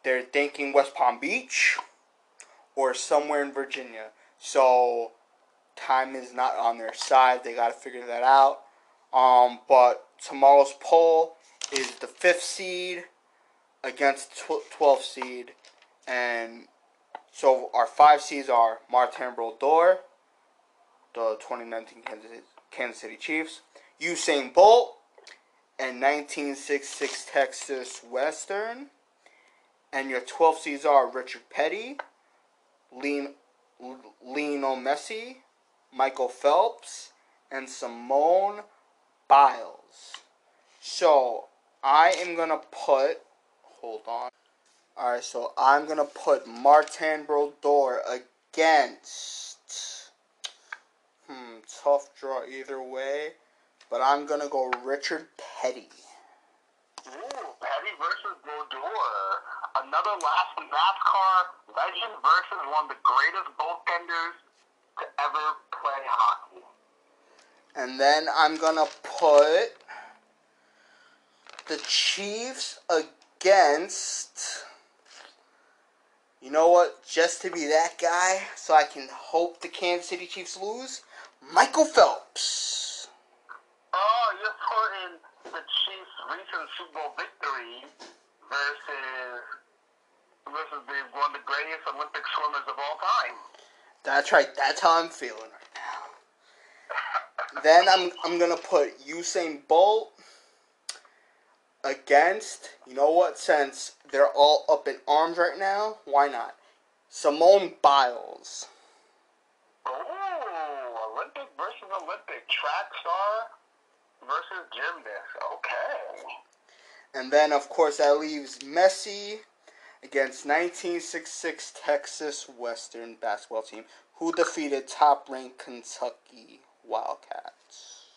They're thinking West Palm Beach or somewhere in Virginia. So time is not on their side. They gotta figure that out. Um, but tomorrow's poll is the fifth seed against tw- 12th seed, and so our five seeds are Martin Brodeur, the 2019 Kansas, City Chiefs, Usain Bolt, and 1966 Texas Western, and your 12 seeds are Richard Petty, Lionel Messi, Michael Phelps, and Simone Biles. So I am gonna put. Hold on. All right, so I'm gonna put Martin Brodeur against. Hmm, tough draw either way, but I'm gonna go Richard Petty. Ooh, Petty versus Brodeur. Another last NASCAR legend versus one of the greatest goaltenders to ever play hockey. And then I'm gonna put the Chiefs against. You know what? Just to be that guy, so I can hope the Kansas City Chiefs lose. Michael Phelps. Oh, you're putting the Chiefs' recent Super Bowl victory versus versus the, one of the greatest Olympic swimmers of all time. That's right. That's how I'm feeling right now. then I'm I'm gonna put Usain Bolt against, you know what, since they're all up in arms right now, why not? Simone Biles. Ooh, Olympic versus Olympic. Track star versus gymnast. Okay. And then, of course, that leaves Messi against 1966 Texas Western basketball team, who defeated top-ranked Kentucky Wildcats.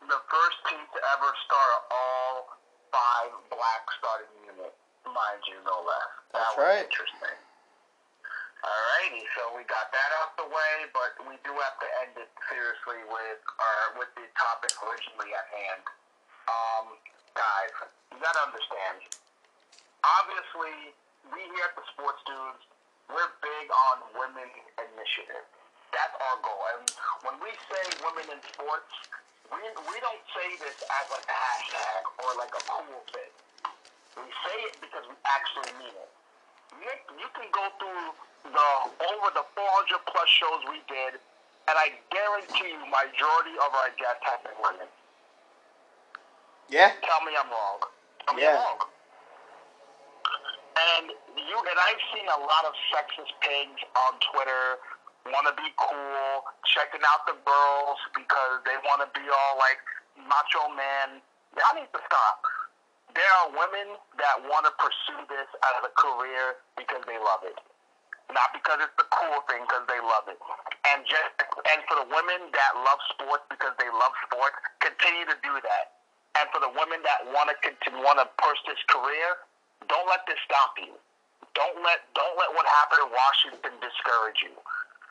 The first team to ever start all five black starting unit, mind you, no less. That That's was right. interesting. Alrighty, so we got that out the way, but we do have to end it seriously with our with the topic originally at hand. Um, guys, you gotta understand. Obviously, we here at the Sports Dudes, we're big on women initiative. That's our goal. And when we say women in sports, we we don't say this as like a hashtag or like a cool thing. We say it because we actually mean it. You, you can go through the over the 400 plus shows we did, and I guarantee you, majority of our guests have been women. Yeah, Tell me I'm wrong. Tell me Yeah. I'm wrong. And you and I've seen a lot of sexist pigs on Twitter want to be cool, checking out the girls because they want to be all like macho man. Y'all need to stop. There are women that want to pursue this as a career because they love it, not because it's the cool thing because they love it. And just and for the women that love sports because they love sports, continue to do that. And for the women that want to continue, want to pursue this career, don't let this stop you. Don't let don't let what happened in Washington discourage you.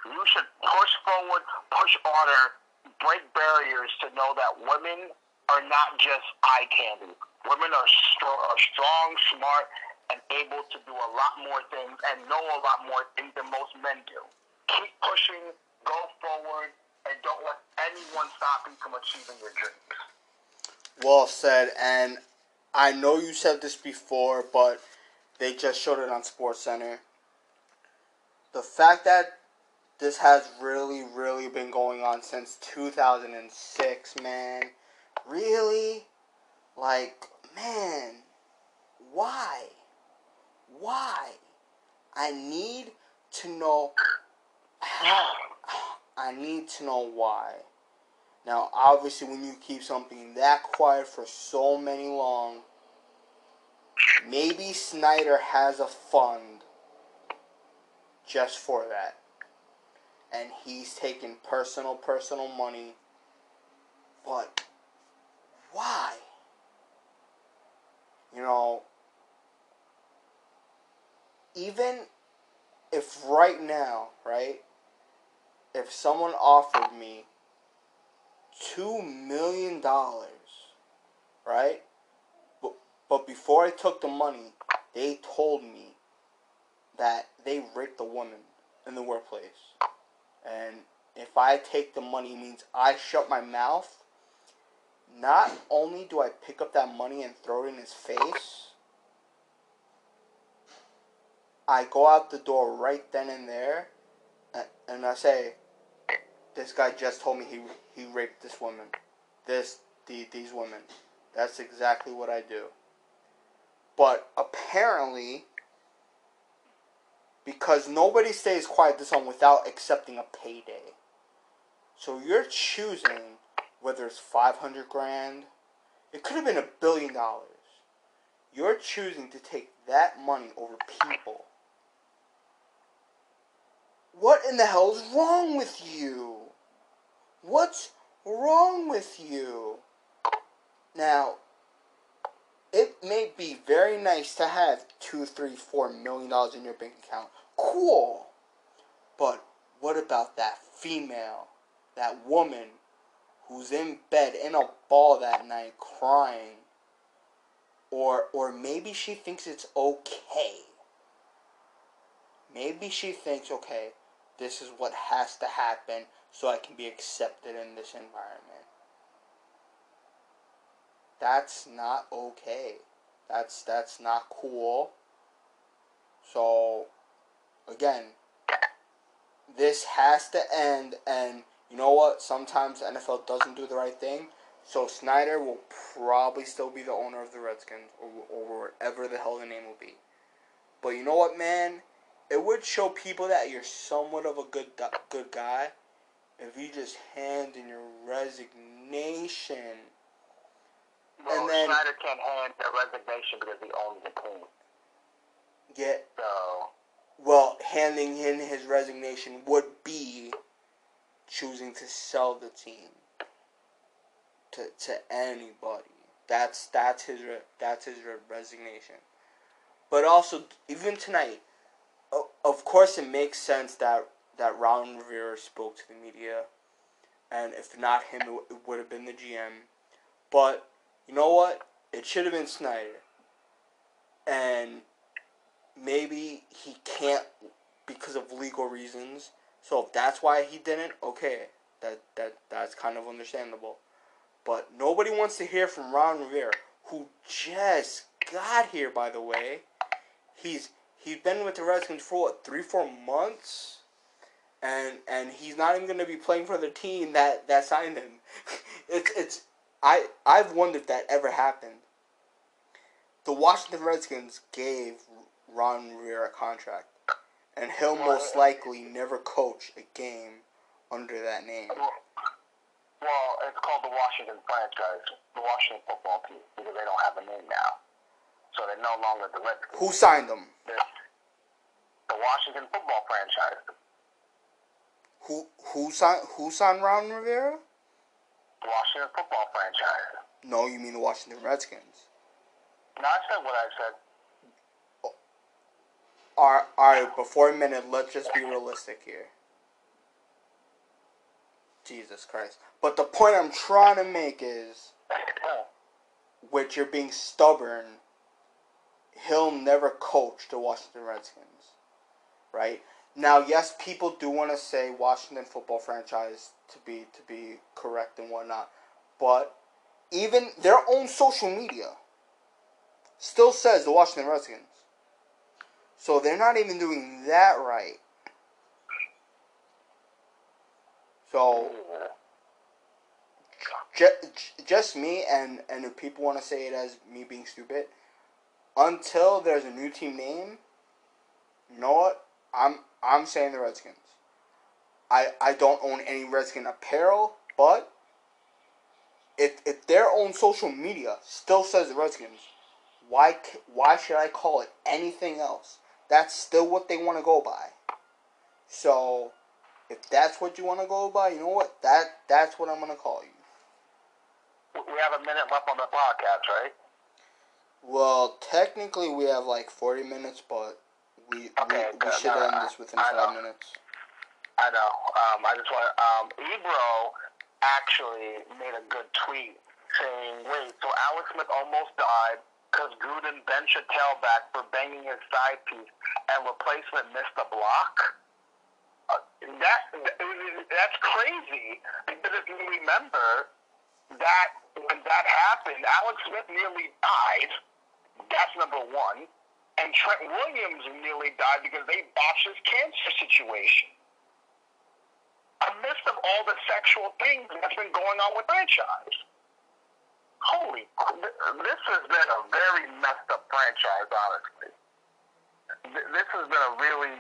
You should push forward, push harder, break barriers to know that women are not just eye candy. Women are, are strong, smart, and able to do a lot more things and know a lot more things than most men do. Keep pushing, go forward, and don't let anyone stop you from achieving your dreams. well said. And I know you said this before, but they just showed it on Sports Center. The fact that this has really, really been going on since 2006, man. Really? Like, man, why? Why? I need to know how. I need to know why. Now, obviously, when you keep something that quiet for so many long, maybe Snyder has a fund just for that. And he's taking personal, personal money. But why? You know, even if right now, right, if someone offered me two million dollars, right? But but before I took the money, they told me that they raped the woman in the workplace, and if I take the money, means I shut my mouth. Not only do I pick up that money and throw it in his face, I go out the door right then and there, and, and I say, "This guy just told me he he raped this woman, this the, these women." That's exactly what I do. But apparently, because nobody stays quiet this long without accepting a payday. So you're choosing whether it's 500 grand, it could have been a billion dollars. You're choosing to take that money over people. What in the hell is wrong with you? What's wrong with you? Now, it may be very nice to have two, three, four million dollars in your bank account. Cool. But what about that female, that woman who's in bed in a ball that night crying? Or or maybe she thinks it's okay. Maybe she thinks, okay, this is what has to happen so I can be accepted in this environment. That's not okay. That's that's not cool. So again, this has to end and you know what? Sometimes NFL doesn't do the right thing. So Snyder will probably still be the owner of the Redskins or, or whatever the hell the name will be. But you know what, man? It would show people that you're somewhat of a good good guy if you just hand in your resignation. Well, And then- Schneider can't hand the resignation because he owns the team. Get So well, handing in his resignation would be choosing to sell the team to to anybody. That's that's his re- that's his re- resignation. But also, even tonight, of course, it makes sense that that Ron Rivera spoke to the media, and if not him, it, would have been the GM. But you know what? It should have been Snyder. And maybe he can't because of legal reasons. So if that's why he didn't, okay, that that that's kind of understandable. But nobody wants to hear from Ron Rivera, who just got here, by the way. He's he's been with the Redskins for what three four months, and and he's not even going to be playing for the team that that signed him. it's it's I I've wondered if that ever happened. The Washington Redskins gave Ron Rivera a contract, and he'll most likely never coach a game under that name. Well, it's called the Washington franchise, the Washington football team, because they don't have a name now. So they're no longer the Redskins. Who signed them? They're the Washington football franchise. Who who signed who signed Ron Rivera? The Washington football franchise. No, you mean the Washington Redskins. No, I said what I said. Oh. Alright, alright, before a minute, let's just be realistic here. Jesus Christ. But the point I'm trying to make is, which you're being stubborn, he'll never coach the Washington Redskins. Right? Now, yes, people do want to say Washington football franchise to be to be correct and whatnot, but even their own social media still says the Washington Redskins. So they're not even doing that right. So just, me and and if people want to say it as me being stupid, until there's a new team name, you know what? I'm I'm saying the Redskins. I I don't own any Redskin apparel, but if if their own social media still says the Redskins, why why should I call it anything else? That's still what they want to go by. So, if that's what you want to go by, you know what? That that's what I'm gonna call you. We have a minute left on the podcast, right? Well, technically we have like 40 minutes, but we Okay, we, we should No, end I- this within I five know. minutes. I know. Um, I just want um, Ebro actually made a good tweet saying, "Wait, so Alex Smith almost died because Gruden bent your tailback for banging his side piece, and replacement missed a block." Uh, that that's crazy because if you remember that when that happened, Alex Smith nearly died. That's number one. And Trent Williams nearly died because they botched his cancer situation amidst of all the sexual things that's been going on with franchise. Holy, this has been a very messed up franchise, honestly. This has been a really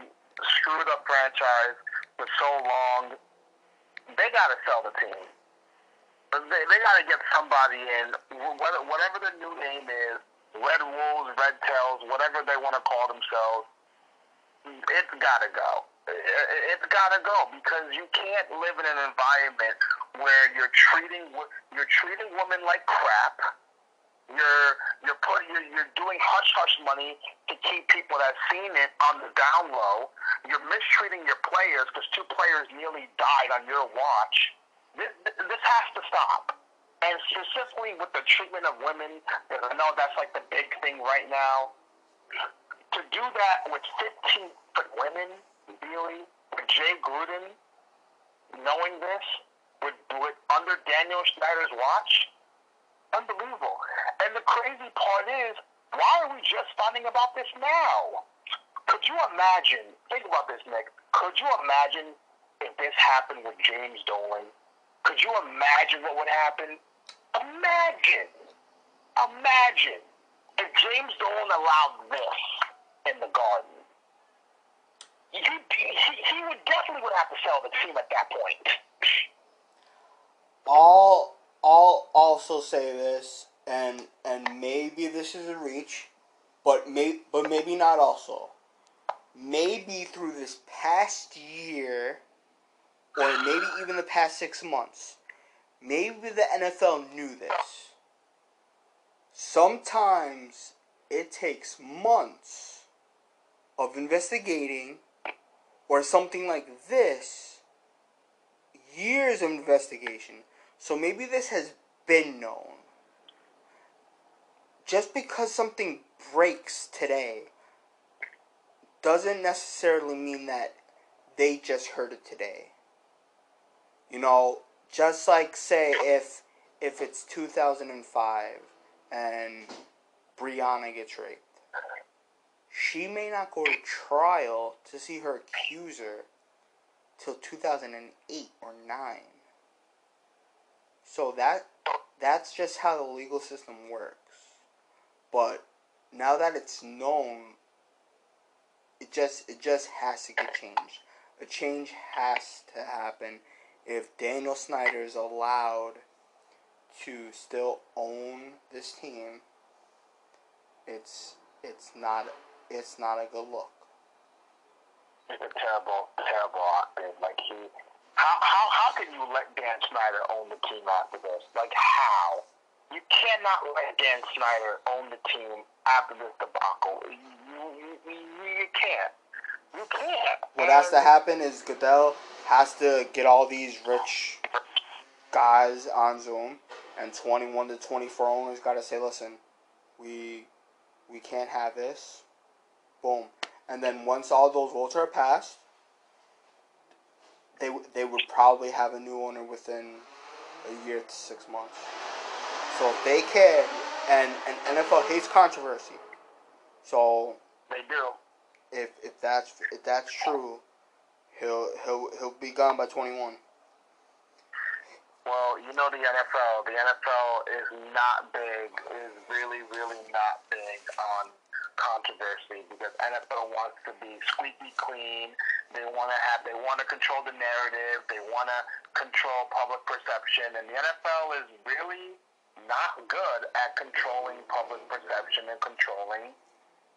screwed up franchise for so long. They got to sell the team. They, they got to get somebody in, whatever the new name is, Red Wolves, Red Tails, whatever they want to call themselves it's got to go. It- It's got to go because you can't live in an environment where you're treating you're treating women like crap. You're you're put you're, you're doing hush hush money to keep people that seen it on the down low. You're mistreating your players because two players nearly died on your watch. This, this has to stop. And specifically with the treatment of women, I know that's like the big thing right now to do that with 15 foot women, really, with Jay Gruden knowing this, with, with under Daniel Snyder's watch, unbelievable. And the crazy part is, why are we just finding about this now? Could you imagine? Think about this, Nick. Could you imagine if this happened with James Dolan? Could you imagine what would happen? Imagine, imagine if James Dolan allowed this in the Garden. He, he, he would definitely would have to sell the team at that point. I'll I'll also say this, and and maybe this is a reach, but may but maybe not. Also, maybe through this past year, or maybe even the past six months, maybe the NFL knew this. Sometimes it takes months of investigating, or something like this, years of investigation so maybe this has been known. Just because something breaks today doesn't necessarily mean that they just heard it today. You know, just like say if if it's 2005 and Brianna gets raped, she may not go to trial to see her accuser till 2008 or 9. So that that's just how the legal system works. But now that it's known, it just it just has to get changed. A change has to happen if Daniel Snyder is allowed to still own this team. It's it's not it's not a good look. It's a terrible, terrible octave. Like he how, how, how can you let Dan Snyder own the team after this? Like, how? You cannot let Dan Snyder own the team after this debacle. You, you, you, you can't. You can't. What has to happen is Goodell has to get all these rich guys on Zoom, and 21 to 24 owners got to say, listen, we we can't have this. Boom. And then once all those votes are passed, they they would probably have a new owner within a year to six months. So if they care, and and NFL hates controversy, so they do. If if that's if that's true, he'll he'll he'll be gone by twenty one. Well, you know the NFL. The NFL is not big. Is really really not big on controversy because NFL wants to be squeaky clean. They want to have, they want to control the narrative. They want to control public perception, and the NFL is really not good at controlling public perception and controlling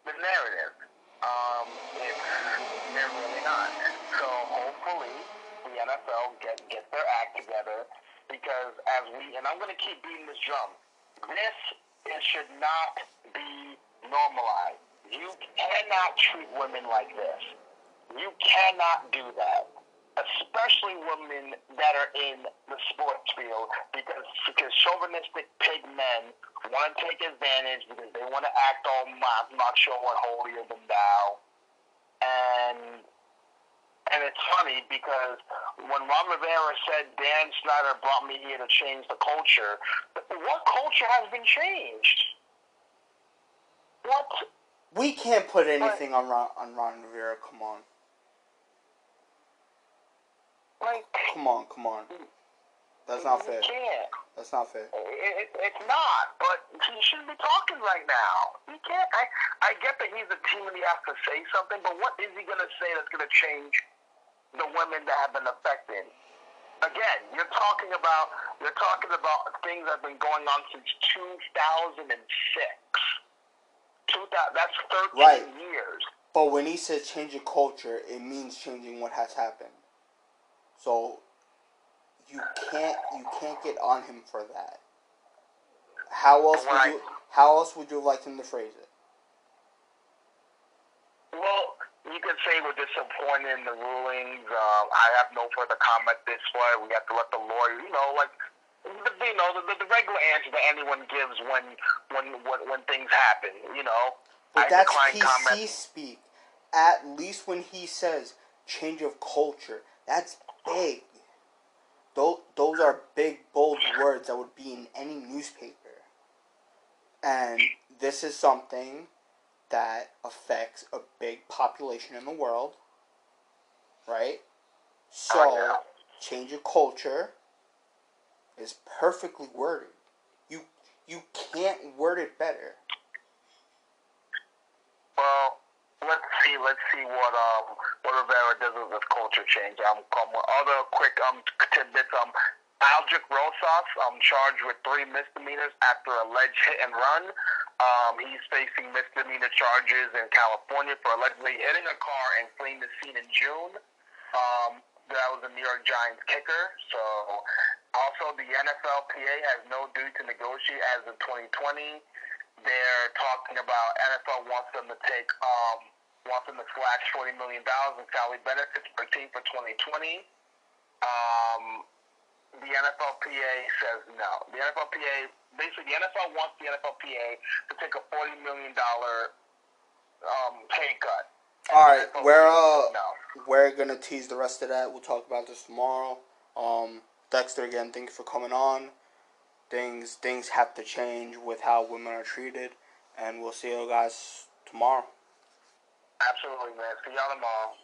the narrative. Um, they're really not. So hopefully the NFL get get their act together because as we and I'm going to keep beating this drum. This it should not be normalized. You cannot treat women like this. You cannot do that. Especially women that are in the sports field because, because chauvinistic pig men want to take advantage because they want to act all macho and holier than thou. And and it's funny because when Ron Rivera said Dan Snyder brought me here to change the culture, what culture has been changed? What? We can't put anything what? on Ron, on Ron Rivera. Come on. Like, come on, come on. That's not fair. Can't. That's not fair. It, it, it's not, but he shouldn't be talking right now. He can't. I, I get that he's a team and he has to say something, but what is he going to say that's going to change the women that have been affected? Again, you're talking about you're talking about things that have been going on since 2006 Two, that's 13 right. years. But when he says change your culture, it means changing what has happened. So you can't you can't get on him for that. How else would you how else would you like him to phrase it? Well, you could say we're disappointed in the rulings. Um, I have no further comment this way. We have to let the lawyer, you know, like you know, the, the regular answer that anyone gives when when when, when things happen. You know, but I that's PC comment. speak. At least when he says change of culture, that's big. Those those are big, bold words that would be in any newspaper. And this is something that affects a big population in the world, right? So, change of culture is perfectly worded. You can't word it better. Well, let's see. Let's see what um what Rivera does with this culture change. Um, um other quick um tidbits. Um, Aldrick Rosas um charged with three misdemeanors after alleged hit and run. Um, he's facing misdemeanor charges in California for allegedly hitting a car and fleeing the scene in June. Um, that was a New York Giants kicker. So, also the NFLPA has no duty to negotiate as of 2020. They're talking about NFL wants them to take um, wants them to slash 40 million dollars in salary benefits per team for 2020. Um, the NFLPA says no. The NFLPA basically the NFL wants the NFLPA to take a 40 million dollar um, pay cut. All right, we're uh, no. we're gonna tease the rest of that. We'll talk about this tomorrow. Um, Dexter, again, thank you for coming on. Things things have to change with how women are treated, and we'll see you guys tomorrow. Absolutely, man. See y'all tomorrow.